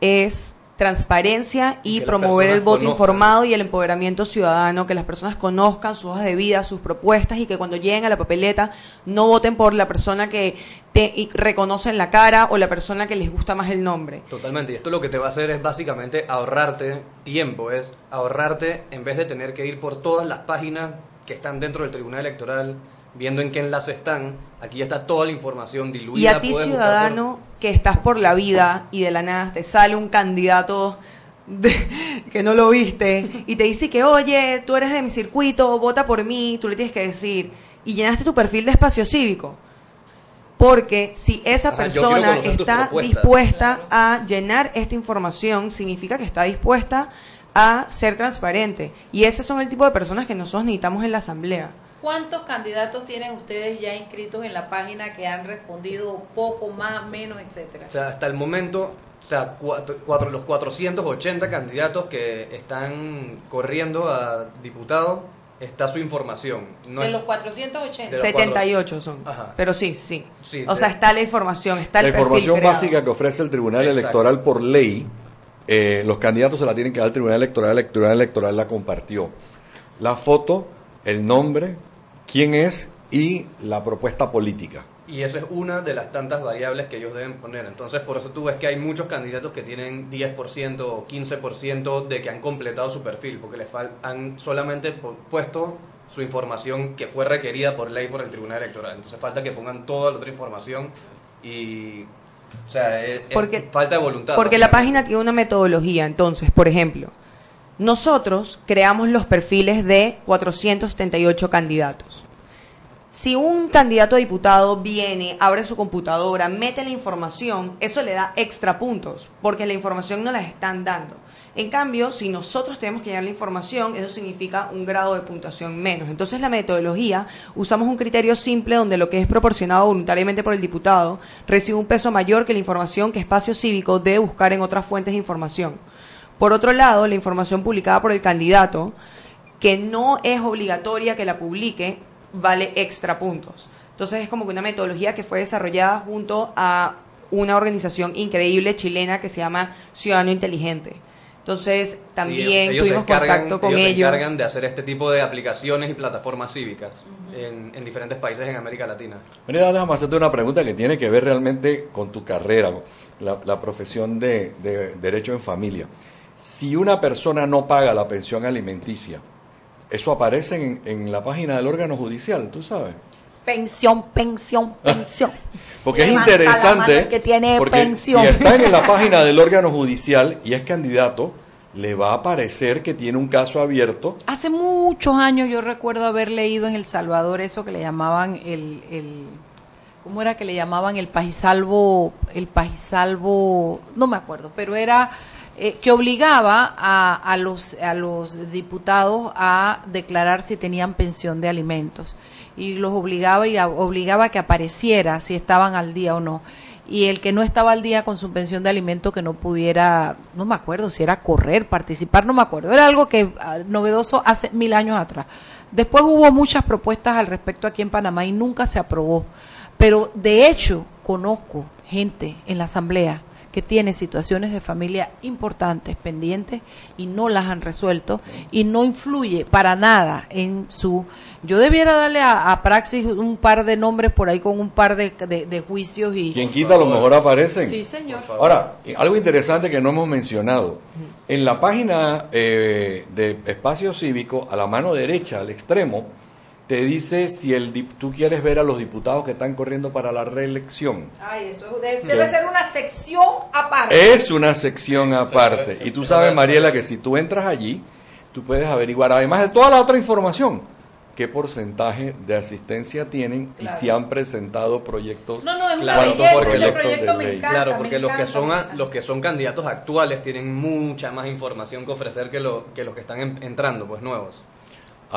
es transparencia y, promover el voto conozcan. informado y el empoderamiento ciudadano, que las personas conozcan sus hojas de vida, sus propuestas y que cuando lleguen a la papeleta no voten por la persona que te y reconocen la cara o la persona que les gusta más el nombre. Totalmente, y esto lo que te va a hacer es básicamente ahorrarte tiempo, es ahorrarte en vez de tener que ir por todas las páginas que están dentro del Tribunal Electoral, viendo en qué enlace están, aquí ya está toda la información diluida. Y a ti, ciudadano, que estás por la vida y de la nada te sale un candidato de- que no lo viste y te dice que, oye, tú eres de mi circuito, vota por mí, tú le tienes que decir, y llenaste tu perfil de espacio cívico. Porque si esa Ajá, persona está dispuesta a llenar esta información, significa que está dispuesta a ser transparente. Y ese son el tipo de personas que nosotros necesitamos en la asamblea. ¿Cuántos candidatos tienen ustedes ya inscritos en la página que han respondido poco, más, menos, etcétera? O sea, hasta el momento, o sea, cuatro, cuatro- los 480 candidatos que están corriendo a diputado, está su información. No de es- los 480. De los 78 son. Ajá. Pero sí, sí. Sí, o de- sea, está la información, está La perfil información creado. básica que ofrece el Tribunal Exacto. Electoral por ley, eh, los candidatos se la tienen que dar al Tribunal Electoral, el Tribunal Electoral la compartió. La foto, el nombre, quién es y la propuesta política. Y eso es una de las tantas variables que ellos deben poner. Entonces, por eso tú ves que hay muchos candidatos que tienen 10% o 15% de que han completado su perfil, porque les han solamente pu- puesto su información que fue requerida por ley por el Tribunal Electoral. Entonces, falta que pongan toda la otra información y. O sea, es- falta de voluntad. Porque la página tiene una metodología. Entonces, por ejemplo, nosotros creamos los perfiles de 478 candidatos. Si un candidato a diputado viene, abre su computadora, mete la información, eso le da extra puntos, porque la información no la están dando. En cambio, si nosotros tenemos que llenar la información, eso significa un grado de puntuación menos. Entonces, la metodología, usamos un criterio simple donde lo que es proporcionado voluntariamente por el diputado recibe un peso mayor que la información que Espacio Cívico debe buscar en otras fuentes de información. Por otro lado, la información publicada por el candidato, que no es obligatoria que la publique, vale extra puntos. Entonces es como que una metodología que fue desarrollada junto a una organización increíble chilena que se llama Ciudadano Inteligente. Entonces también ellos se tuvimos encargan- contacto con ellos. se ellos. encargan de hacer este tipo de aplicaciones y plataformas cívicas en, en diferentes países en América Latina. Mira, déjame hacerte una pregunta que tiene que ver realmente con tu carrera, la, la profesión de, de Derecho en Familia. Si una persona no paga la pensión alimenticia, eso aparece en, en la página del órgano judicial, tú sabes. Pensión, pensión, pensión. Porque es Levanta interesante, que tiene porque pensión. si está en la página del órgano judicial y es candidato, le va a aparecer que tiene un caso abierto. Hace muchos años yo recuerdo haber leído en El Salvador eso que le llamaban el, el ¿cómo era que le llamaban el pajisalvo, el pajisalvo, no me acuerdo, pero era eh, que obligaba a, a los a los diputados a declarar si tenían pensión de alimentos. Y los obligaba y a- obligaba a que apareciera si estaban al día o no. Y el que no estaba al día con su pensión de alimento que no pudiera, no me acuerdo si era correr, participar, no me acuerdo, era algo que ah, novedoso hace mil años atrás. Después hubo muchas propuestas al respecto aquí en Panamá y nunca se aprobó, pero de hecho conozco gente en la asamblea que tiene situaciones de familia importantes, pendientes, y no las han resuelto, y no influye para nada en su... Yo debiera darle a, a Praxis un par de nombres por ahí con un par de, de- de juicios y... Quien quita, a lo mejor aparecen. Sí, señor. Ahora, algo interesante que no hemos mencionado. En la página eh, de Espacio Cívico, a la mano derecha, al extremo, te dice si el dip- tú quieres ver a los diputados que están corriendo para la reelección. Ay, eso de- debe ser una sección aparte. Es una sección aparte. Y tú sabes, Mariela, que si tú entras allí, tú puedes averiguar, además de toda la otra información, qué porcentaje de asistencia tienen y si han presentado proyectos. No, no, es una belleza, proyecto me ley. encanta. Claro, me porque los que son a- los que son candidatos actuales tienen mucha más información que ofrecer que, lo, que los que están en- entrando, pues nuevos.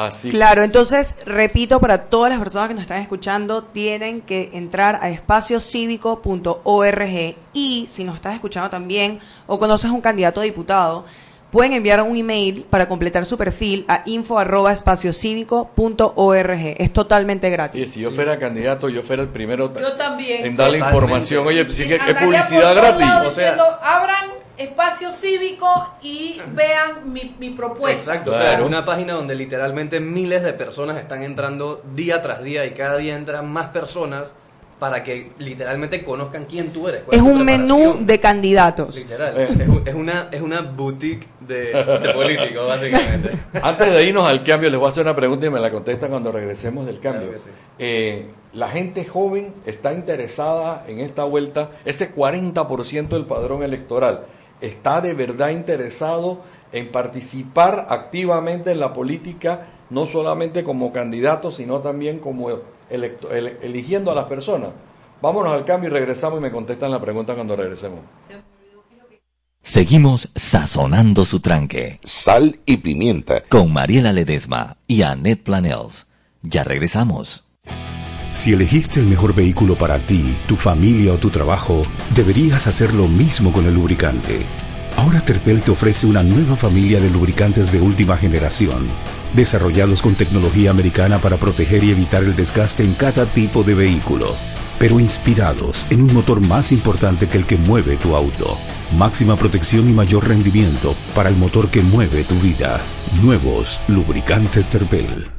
Así. Claro, entonces, repito, para todas las personas que nos están escuchando, tienen que entrar a espaciocívico.org y si nos estás escuchando también o conoces a un candidato a diputado, pueden enviar un email para completar su perfil a info@espaciocívico.org. Es totalmente gratis. Y si yo fuera candidato, yo fuera el primero Yo también. en darle información. Oye, pues sí que publicidad gratis. O sea- diciendo, abran espacio cívico y vean mi, mi propuesta. Exacto, o sea, Claro. es una página donde literalmente miles de personas están entrando día tras día y cada día entran más personas para que literalmente conozcan quién tú eres. Es un menú de candidatos. Literal, Eh. es, un- es una, es una boutique de, de políticos, básicamente. Antes de irnos al cambio, les voy a hacer una pregunta y me la contestan cuando regresemos del cambio. Claro que sí. Eh, la gente joven está interesada en esta vuelta, ese 40% del padrón electoral, está de verdad interesado en participar activamente en la política, no solamente como candidato, sino también como electo- ele- eligiendo a las personas. Vámonos al cambio y regresamos y me contestan la pregunta cuando regresemos. Seguimos sazonando su tranque. Sal y pimienta. Con Mariela Ledesma y Annette Planels. Ya regresamos. Si elegiste el mejor vehículo para ti, tu familia o tu trabajo, deberías hacer lo mismo con el lubricante. Ahora Terpel te ofrece una nueva familia de lubricantes de última generación, desarrollados con tecnología americana para proteger y evitar el desgaste en cada tipo de vehículo, pero inspirados en un motor más importante que el que mueve tu auto. Máxima protección y mayor rendimiento para el motor que mueve tu vida. Nuevos lubricantes Terpel.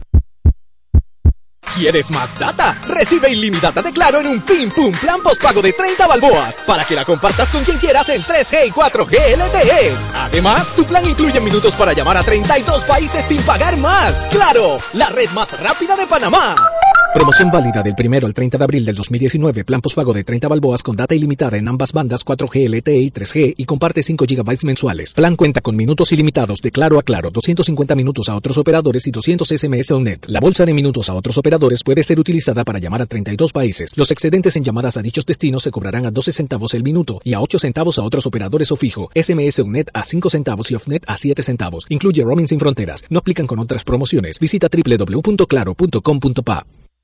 ¿Quieres más data? Recibe ilimitada de Claro en un Pim Pum Plan postpago de 30 balboas para que la compartas con quien quieras en 3G y 4G LTE. Además, tu plan incluye minutos para llamar a 32 países sin pagar más. ¡Claro! La red más rápida de Panamá. Promoción válida del 1 al 30 de abril del 2019. Plan postpago de 30 balboas con data ilimitada en ambas bandas 4G LTE y 3G y comparte 5 GB mensuales. Plan cuenta con minutos ilimitados de Claro a Claro, 250 minutos a otros operadores y 200 SMS on net. La bolsa de minutos a otros operadores puede ser utilizada para llamar a 32 países. Los excedentes en llamadas a dichos destinos se cobrarán a 12 centavos el minuto y a 8 centavos a otros operadores o fijo. SMS on net a 5 centavos y off net a 7 centavos. Incluye roaming sin fronteras. No aplican con otras promociones. Visita www.claro.com.pa.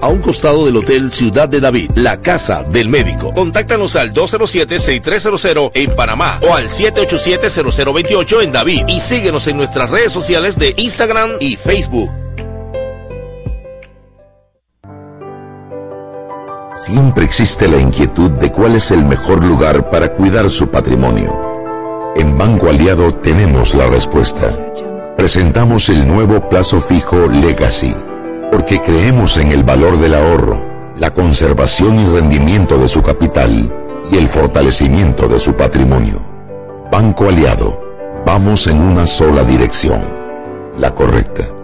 a un costado del Hotel Ciudad de David, la casa del médico. Contáctanos al 207-6300 en Panamá o al 787-0028 en David y síguenos en nuestras redes sociales de Instagram y Facebook. Siempre existe la inquietud de cuál es el mejor lugar para cuidar su patrimonio. En Banco Aliado tenemos la respuesta. Presentamos el nuevo plazo fijo Legacy, porque creemos en el valor del ahorro, la conservación y rendimiento de su capital y el fortalecimiento de su patrimonio. Banco Aliado, vamos en una sola dirección, la correcta.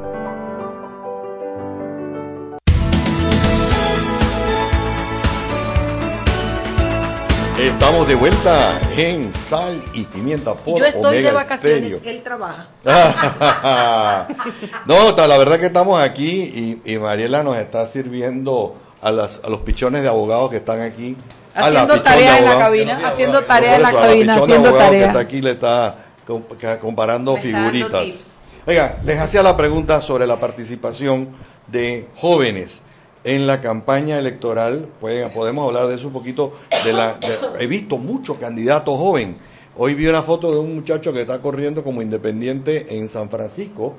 Estamos de vuelta en Sal y Pimienta por Yo estoy de vacaciones, Estéreo. él trabaja. no, la verdad que estamos aquí y, y Mariela nos está sirviendo a, las, a los pichones de abogados que están aquí. Haciendo tareas en la cabina, haciendo tareas en la cabina, pichón de haciendo abogados que tareas. está aquí le está comparando Me figuritas. Oiga, les hacía la pregunta sobre la participación de jóvenes en la campaña electoral. Pueden- podemos hablar de eso un poquito. De la, de- he visto muchos candidatos jóvenes. Hoy vi una foto de un muchacho que está corriendo como independiente en San Francisco,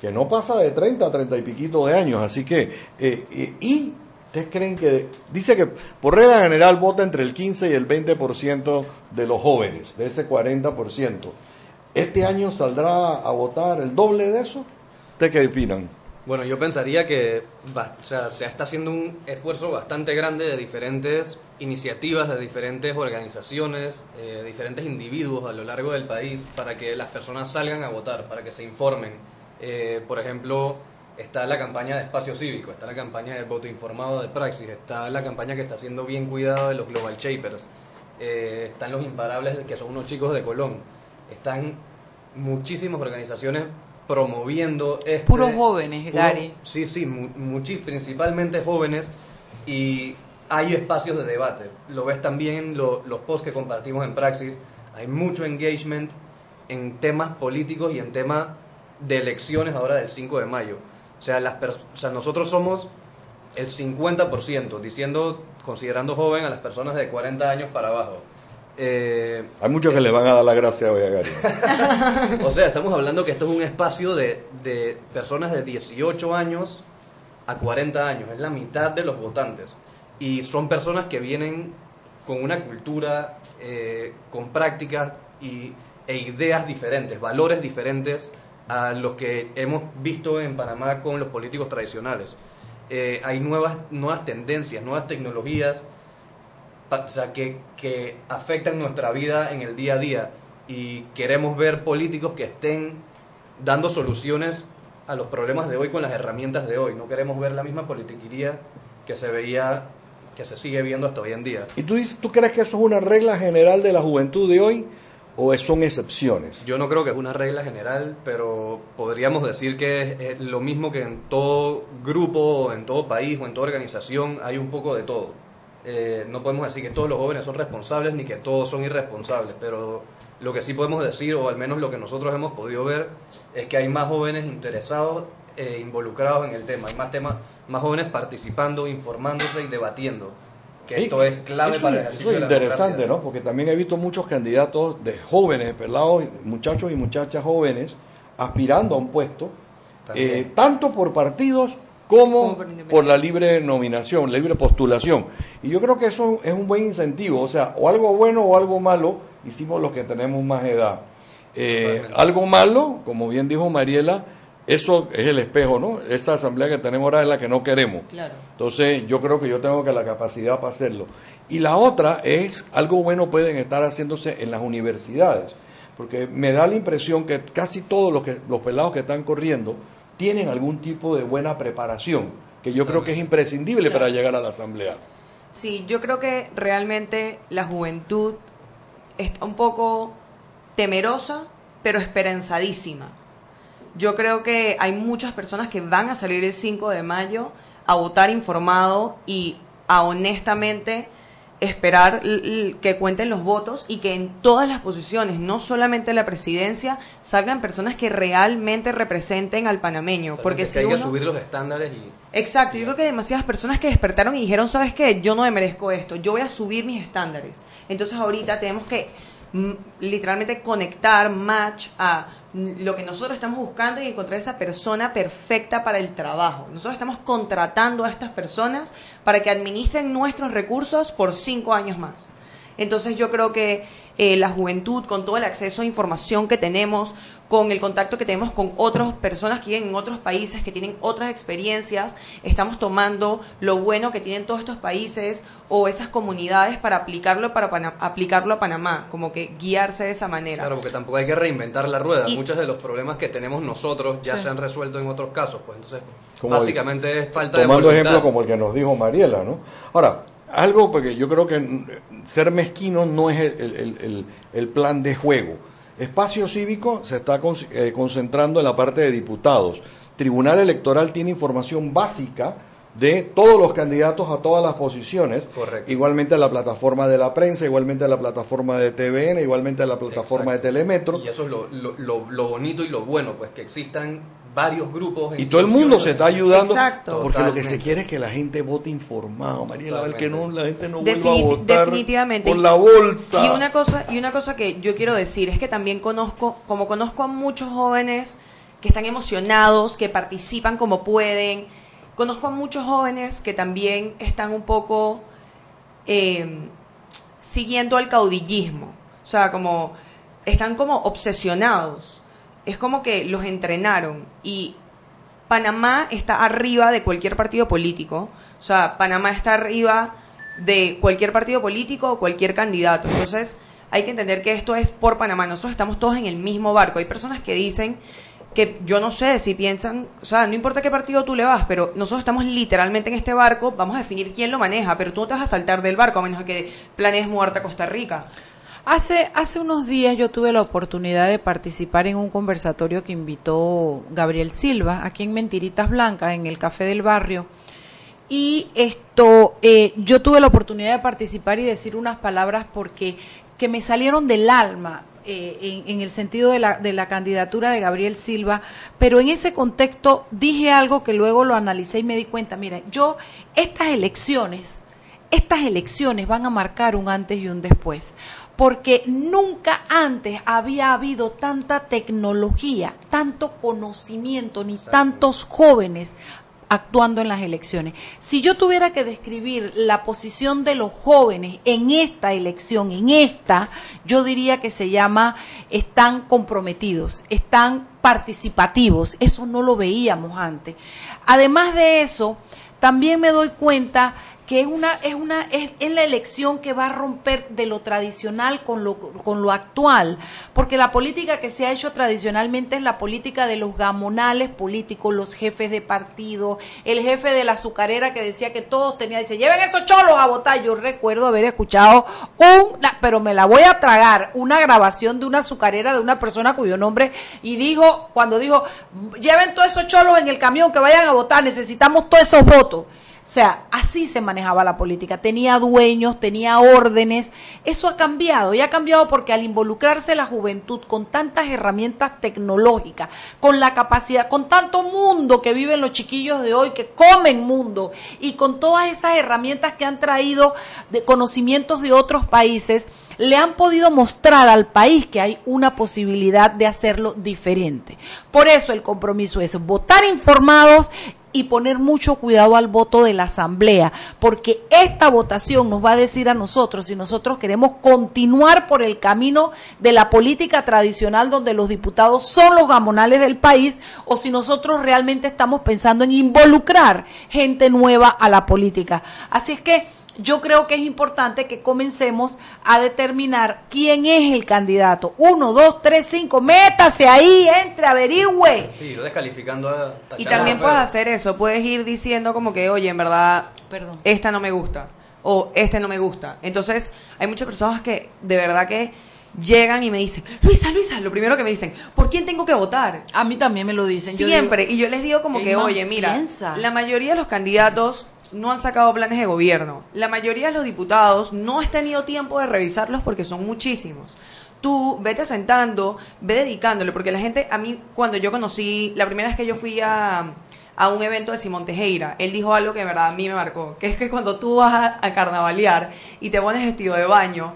que no pasa de 30 a 30 y piquito de años. Así que, eh, eh, y ustedes creen que, dice que por regla general vota entre el 15 y el 20% de los jóvenes, de ese 40%. ¿Este año saldrá a votar el doble de eso? ¿Ustedes qué opinan? Bueno, yo pensaría que o sea, se está haciendo un esfuerzo bastante grande de diferentes iniciativas, de diferentes organizaciones, eh, de diferentes individuos a lo largo del país para que las personas salgan a votar, para que se informen. Eh, por ejemplo, está la campaña de espacio cívico, está la campaña del voto informado de Praxis, está la campaña que está haciendo bien cuidado de los Global Shapers, eh, están los imparables que son unos chicos de Colón, están muchísimas organizaciones promoviendo este, Puros jóvenes, puro- Gary. Sí, sí, principalmente jóvenes y hay espacios de debate. Lo ves también en lo- los posts que compartimos en Praxis. Hay mucho engagement en temas políticos y en temas de elecciones ahora del 5 de mayo. O sea, las o sea, nosotros somos el 50%, diciendo, considerando joven a las personas de 40 años para abajo. Eh, Hay muchos que le van a dar la gracia hoy a Gary. o sea, estamos hablando que esto es un espacio de, de personas de 18 años a 40 años, es la mitad de los votantes. Y son personas que vienen con una cultura, eh, con prácticas y, e ideas diferentes, valores diferentes a los que hemos visto en Panamá con los políticos tradicionales. Eh, hay nuevas, nuevas tendencias, nuevas tecnologías o sea, que, que afectan nuestra vida en el día a día y queremos ver políticos que estén dando soluciones a los problemas de hoy con las herramientas de hoy. No queremos ver la misma politiquería que se veía, que se sigue viendo hasta hoy en día. ¿Y tú, dices- tú crees que eso es una regla general de la juventud de hoy o son excepciones? Yo no creo que es una regla general, pero podríamos decir que es, es lo mismo que en todo grupo, en todo país o en toda organización hay un poco de todo. Eh, no podemos decir que todos los jóvenes son responsables ni que todos son irresponsables, pero lo que sí podemos decir, o al menos lo que nosotros hemos podido ver, es que hay más jóvenes interesados e involucrados en el tema, hay más temas, más jóvenes participando, informándose y debatiendo, que esto es clave eso para el ejercicio Eso es de la interesante. ¿no? Porque también he visto muchos candidatos de jóvenes, pelados, muchachos y muchachas jóvenes aspirando a un puesto, eh, tanto por partidos como por la libre nominación, libre postulación. Y yo creo que eso es un buen incentivo, o sea, o algo bueno o algo malo, hicimos los que tenemos más edad. Eh, algo malo, como bien dijo Mariela, eso es el espejo, ¿no? Esa asamblea que tenemos ahora es la que no queremos. Entonces, yo creo que yo tengo que la capacidad para hacerlo. Y la otra es, algo bueno pueden estar haciéndose en las universidades, porque me da la impresión que casi todos los, que, los pelados que están corriendo tienen algún tipo de buena preparación, que yo creo que es imprescindible para llegar a la asamblea. Sí, yo creo que realmente la juventud está un poco temerosa, pero esperanzadísima. Yo creo que hay muchas personas que van a salir el 5 de mayo a votar informado y a honestamente esperar que cuenten los votos y que en todas las posiciones, no solamente la presidencia, salgan personas que realmente representen al panameño. porque si hay que subir los estándares y... Exacto, yo creo que hay demasiadas personas que despertaron y dijeron, ¿sabes qué? Yo no me merezco esto, yo voy a subir mis estándares. Entonces ahorita tenemos que mm, literalmente conectar, match a lo que nosotros estamos buscando y encontrar esa persona perfecta para el trabajo. Nosotros estamos contratando a estas personas para que administren nuestros recursos por cinco años más. Entonces yo creo que eh, la juventud, con todo el acceso a información que tenemos, con el contacto que tenemos con otras personas que viven en otros países, que tienen otras experiencias, estamos tomando lo bueno que tienen todos estos países o esas comunidades para aplicarlo para aplicarlo a Panamá, como que guiarse de esa manera. Claro, porque tampoco hay que reinventar la rueda. Muchos de los problemas que tenemos nosotros ya se han resuelto en otros casos, pues entonces básicamente es falta de Tomando ejemplo como el que nos dijo Mariela, ¿no? Ahora, algo porque yo creo que ser mezquino no es el, el plan de juego Espacio Cívico se está eh, concentrando en la parte de diputados. Tribunal Electoral tiene información básica de todos los candidatos a todas las posiciones. Igualmente a la plataforma de la prensa, igualmente a la plataforma de TVN, igualmente a la plataforma de Telemetro. Y eso es lo, lo, bonito y lo bueno, pues que existan varios grupos. Y todo el mundo se está ayudando. Porque lo que se quiere es que la gente vote informado, María, la que no, la gente no vuelva a votar definitivamente. por la bolsa. Y una cosa, y una cosa que yo quiero decir es que también conozco, como conozco a muchos jóvenes que están emocionados, que participan como pueden, conozco a muchos jóvenes que también están un poco eh, siguiendo al caudillismo. O sea, como están como obsesionados es como que los entrenaron y Panamá está arriba de cualquier partido político. O sea, Panamá está arriba de cualquier partido político o cualquier candidato. Entonces, hay que entender que esto es por Panamá. Nosotros estamos todos en el mismo barco. Hay personas que dicen que yo no sé si piensan, o sea, no importa qué partido tú le vas, pero nosotros estamos literalmente en este barco, vamos a definir quién lo maneja, pero tú no te vas a saltar del barco a menos que planees muerta Costa Rica. Hace, hace unos días yo tuve la oportunidad de participar en un conversatorio que invitó Gabriel Silva, aquí en Mentiritas Blancas, en el Café del Barrio. Y esto, eh, yo tuve la oportunidad de participar y decir unas palabras porque que me salieron del alma eh, en, el sentido de la, de la candidatura de Gabriel Silva, pero en ese contexto dije algo que luego lo analicé y me di cuenta, mira, yo estas elecciones, estas elecciones van a marcar un antes y un después porque nunca antes había habido tanta tecnología, tanto conocimiento, ni tantos jóvenes actuando en las elecciones. Si yo tuviera que describir la posición de los jóvenes en esta elección, en esta, yo diría que se llama están comprometidos, están participativos. Eso no lo veíamos antes. Además de eso, también me doy cuenta que es una es una es, la elección que va a romper de lo tradicional con lo con lo actual, porque la política que se ha hecho tradicionalmente es la política de los gamonales políticos, los jefes de partido, el jefe de la azucarera que decía que todos tenían dice, "Lleven esos cholos a votar." Yo recuerdo haber escuchado un pero me la voy a tragar, una grabación de una azucarera de una persona cuyo nombre y dijo cuando dijo, "Lleven todos esos cholos en el camión que vayan a votar, necesitamos todos esos votos." O sea, así se manejaba la política. Tenía dueños, tenía órdenes. Eso ha cambiado y ha cambiado porque al involucrarse la juventud con tantas herramientas tecnológicas, con la capacidad, con tanto mundo que viven los chiquillos de hoy, que comen mundo, y con todas esas herramientas que han traído de conocimientos de otros países, le han podido mostrar al país que hay una posibilidad de hacerlo diferente. Por eso el compromiso es votar informados y poner mucho cuidado al voto de la Asamblea, porque esta votación nos va a decir a nosotros si nosotros queremos continuar por el camino de la política tradicional donde los diputados son los gamonales del país o si nosotros realmente estamos pensando en involucrar gente nueva a la política. Así es que yo creo que es importante que comencemos a determinar quién es el candidato. Uno, dos, tres, cinco, métase ahí, entre, averigüe. Sí, ir descalificando a... Y también puedes hacer eso, puedes ir diciendo como que, oye, en verdad, Perdón. esta no me gusta o este no me gusta. Entonces, hay muchas personas que de verdad que llegan y me dicen, Luisa, Luisa, lo primero que me dicen, ¿por quién tengo que votar? A mí también me lo dicen. yo Siempre. digo, y yo les digo como "Ey, que, oye, mira, piensa". la mayoría de los candidatos no han sacado planes de gobierno. La mayoría de los diputados no has tenido tiempo de revisarlos porque son muchísimos. Tú vete sentando, ve dedicándole, porque la gente, a mí, cuando yo conocí, la primera vez que yo fui a, a un evento de Simón Tejera, él dijo algo que en verdad a mí me marcó, que es que cuando tú vas a, a carnavalear y te pones vestido de baño,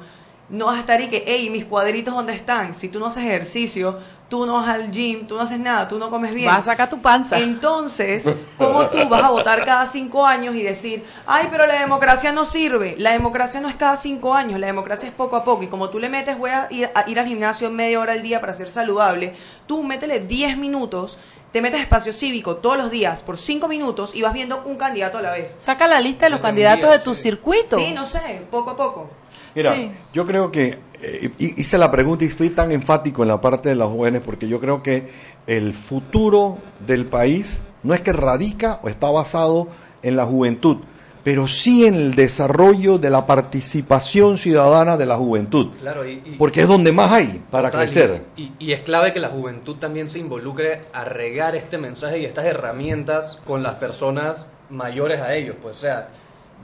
no vas a estar y que, hey, mis cuadritos, ¿dónde están? Si tú no haces ejercicio, tú no vas al gym, tú no haces nada, tú no comes bien. Vas a sacar tu panza. Entonces, ¿cómo tú vas a votar cada cinco años y decir, ay, pero la democracia no sirve? La democracia no es cada cinco años, la democracia es poco a poco. Y como tú le metes, voy a ir, a ir al gimnasio media hora al día para ser saludable, tú métele 10 minutos, te metes espacio cívico todos los días por cinco minutos y vas viendo un candidato a la vez. Saca la lista de los candidatos de tu circuito. Sí, no sé, poco a poco. Mira, Sí. yo creo que eh, hi- hice la pregunta y fui tan enfático en la parte de los jóvenes porque yo creo que el futuro del país no es que radica o está basado en la juventud, pero sí en el desarrollo de la participación ciudadana de la juventud, Claro, y, y- porque es donde más hay para Total, crecer. Y, y- y es clave que la juventud también se involucre a regar este mensaje y estas herramientas con las personas mayores a ellos. Pues, o sea,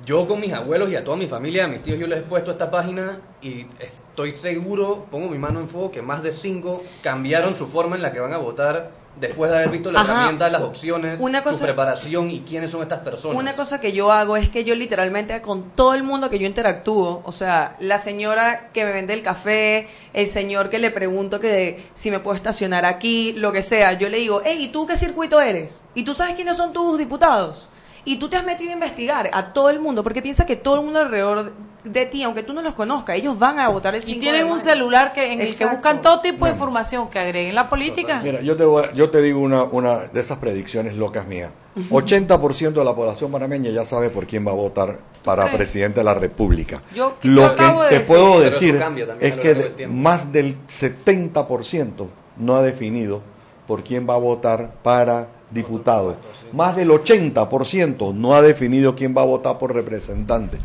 yo con mis abuelos y a toda mi familia, a mis tíos, yo les he puesto esta página y estoy seguro, pongo mi mano en fuego, que más de cinco cambiaron su forma en la que van a votar después de haber visto la Ajá. herramienta, las opciones, Una su cosa- preparación y quiénes son estas personas. Una cosa que yo hago es que yo literalmente con todo el mundo que yo interactúo, o sea, la señora que me vende el café, el señor que le pregunto que si me puedo estacionar aquí, lo que sea, yo le digo, hey, ¿y tú qué circuito eres? ¿Y tú sabes quiénes son tus diputados? Y tú te has metido a investigar a todo el mundo, porque piensa que todo el mundo alrededor de ti, aunque tú no los conozcas, ellos van a votar el 5 Y tienen de un mayo. celular que, en el que buscan todo tipo de información que agreguen la política. Mira, yo te, voy a- yo te digo una, una de esas predicciones locas mías. 80% de la población panameña ya sabe por quién va a votar para crees? presidente de la República. Yo- yo Lo que acabo de te decir- puedo decir es que de- más del 70% no ha definido por quién va a votar para diputado. Más del 80% no ha definido quién va a votar por representante.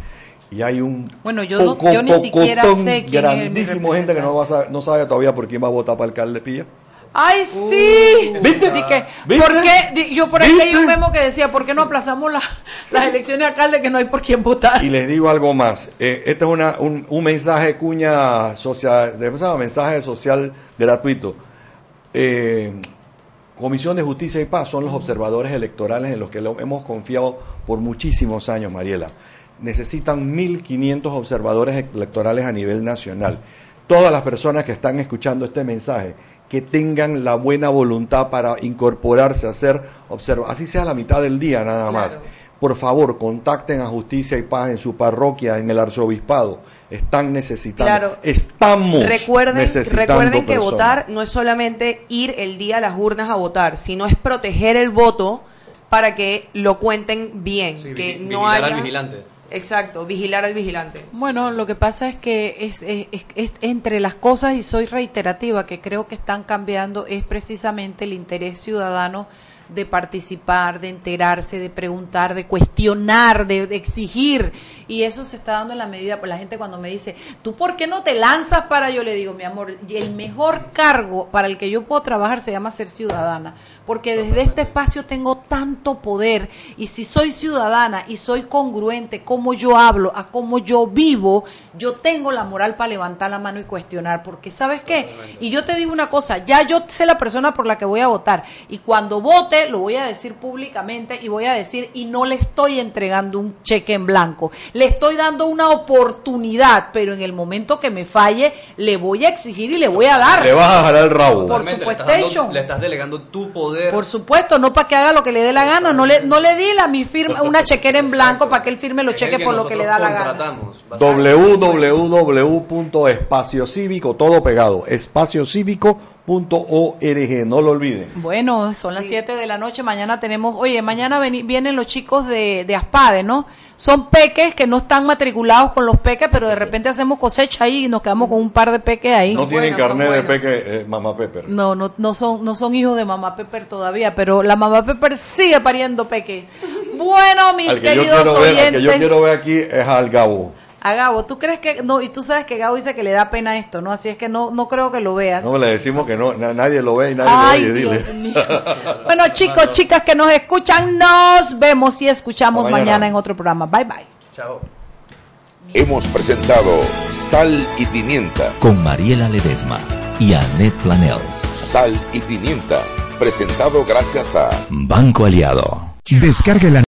Y hay un Bueno, yo no- yo ni siquiera sé quién es grandísimo gente que no, va a saber- no sabe todavía por quién va a votar para alcalde Pilla. ¡Ay, sí! ¿Viste? Di que, ¿Viste? ¿Por qué? Yo por ahí leí ¿Viste? un memo que decía, ¿por qué no aplazamos la- las elecciones de alcalde que no hay por quién votar? Y les digo algo más. Eh, este es una, un, un mensaje cuña social, de- ¿cómo se llama? mensaje social gratuito. Eh, Comisión de Justicia y Paz son los observadores electorales en los que lo hemos confiado por muchísimos años, Mariela. Necesitan 1.500 observadores electorales a nivel nacional. Todas las personas que están escuchando este mensaje, que tengan la buena voluntad para incorporarse a ser observadores, así sea la mitad del día nada más. Por favor, contacten a Justicia y Paz en su parroquia, en el arzobispado. Están necesitando. Claro. Estamos Recuerden, necesitando recuerden que personas. votar no es solamente ir el día a las urnas a votar, sino es proteger el voto para que lo cuenten bien, Sí, que no vigilar haya al vigilante. Exacto, vigilar al vigilante. Bueno, lo que pasa es que es, es- es- es entre las cosas, y soy reiterativa, que creo que están cambiando, es precisamente el interés ciudadano de participar, de enterarse, de preguntar, de cuestionar, de, exigir. Y eso se está dando en la medida, pues la gente cuando me dice, ¿tú por qué no te lanzas para? Yo le digo, mi amor, y el mejor cargo para el que yo puedo trabajar se llama ser ciudadana. Porque desde este espacio tengo tanto poder. Y si soy ciudadana y soy congruente como yo hablo, a cómo yo vivo, yo tengo la moral para levantar la mano y cuestionar. Porque, ¿sabes qué? Y yo te digo una cosa, ya yo sé la persona por la que voy a votar. Y cuando vote, lo voy a decir públicamente y voy a decir, y no le estoy entregando un cheque en blanco, le estoy dando una oportunidad, pero en el momento que me falle, le voy a exigir y le voy a dar. Le vas a jalar el rabo. Por le estás supuesto. dando- Le estás delegando tu poder. Por supuesto, no para que haga lo que le dé la gana, no le, no le di la, mi firma, una chequera en blanco para que él firme los Es cheques que por lo que le da la gana. contratamos. www.espaciocívico, todo pegado, espaciocívico.org, no lo olviden. Bueno, son las 7 de la noche, mañana tenemos, oye, mañana vienen los chicos de, de Aspade, ¿no? Son peques que no están matriculados con los peques, pero de repente hacemos cosecha ahí y nos quedamos con un par de peques ahí. No tienen Bueno, carnet de peque, eh, mamá Pepper. No, no, no son, no son hijos de mamá Pepper todavía, pero la mamá Pepper sigue pariendo peques. Bueno, mis Al que, yo queridos quiero ver, al oyentes. que yo quiero ver aquí es al Gabo. A Gabo, ¿tú crees que no? Y tú sabes que Gabo dice que le da pena esto, ¿no? Así es que no, no creo que lo veas. No le decimos que no, na- nadie lo ve y nadie Ay, lo oye, Dios dile. mío. Bueno, chicos, chicas que nos escuchan, nos vemos y escuchamos mañana. en otro programa. Bye bye. Chao. Hemos presentado Sal y Pimienta. Con Mariela Ledesma y Annette Planels. Sal y Pimienta. Presentado gracias a Banco Aliado. Descargue la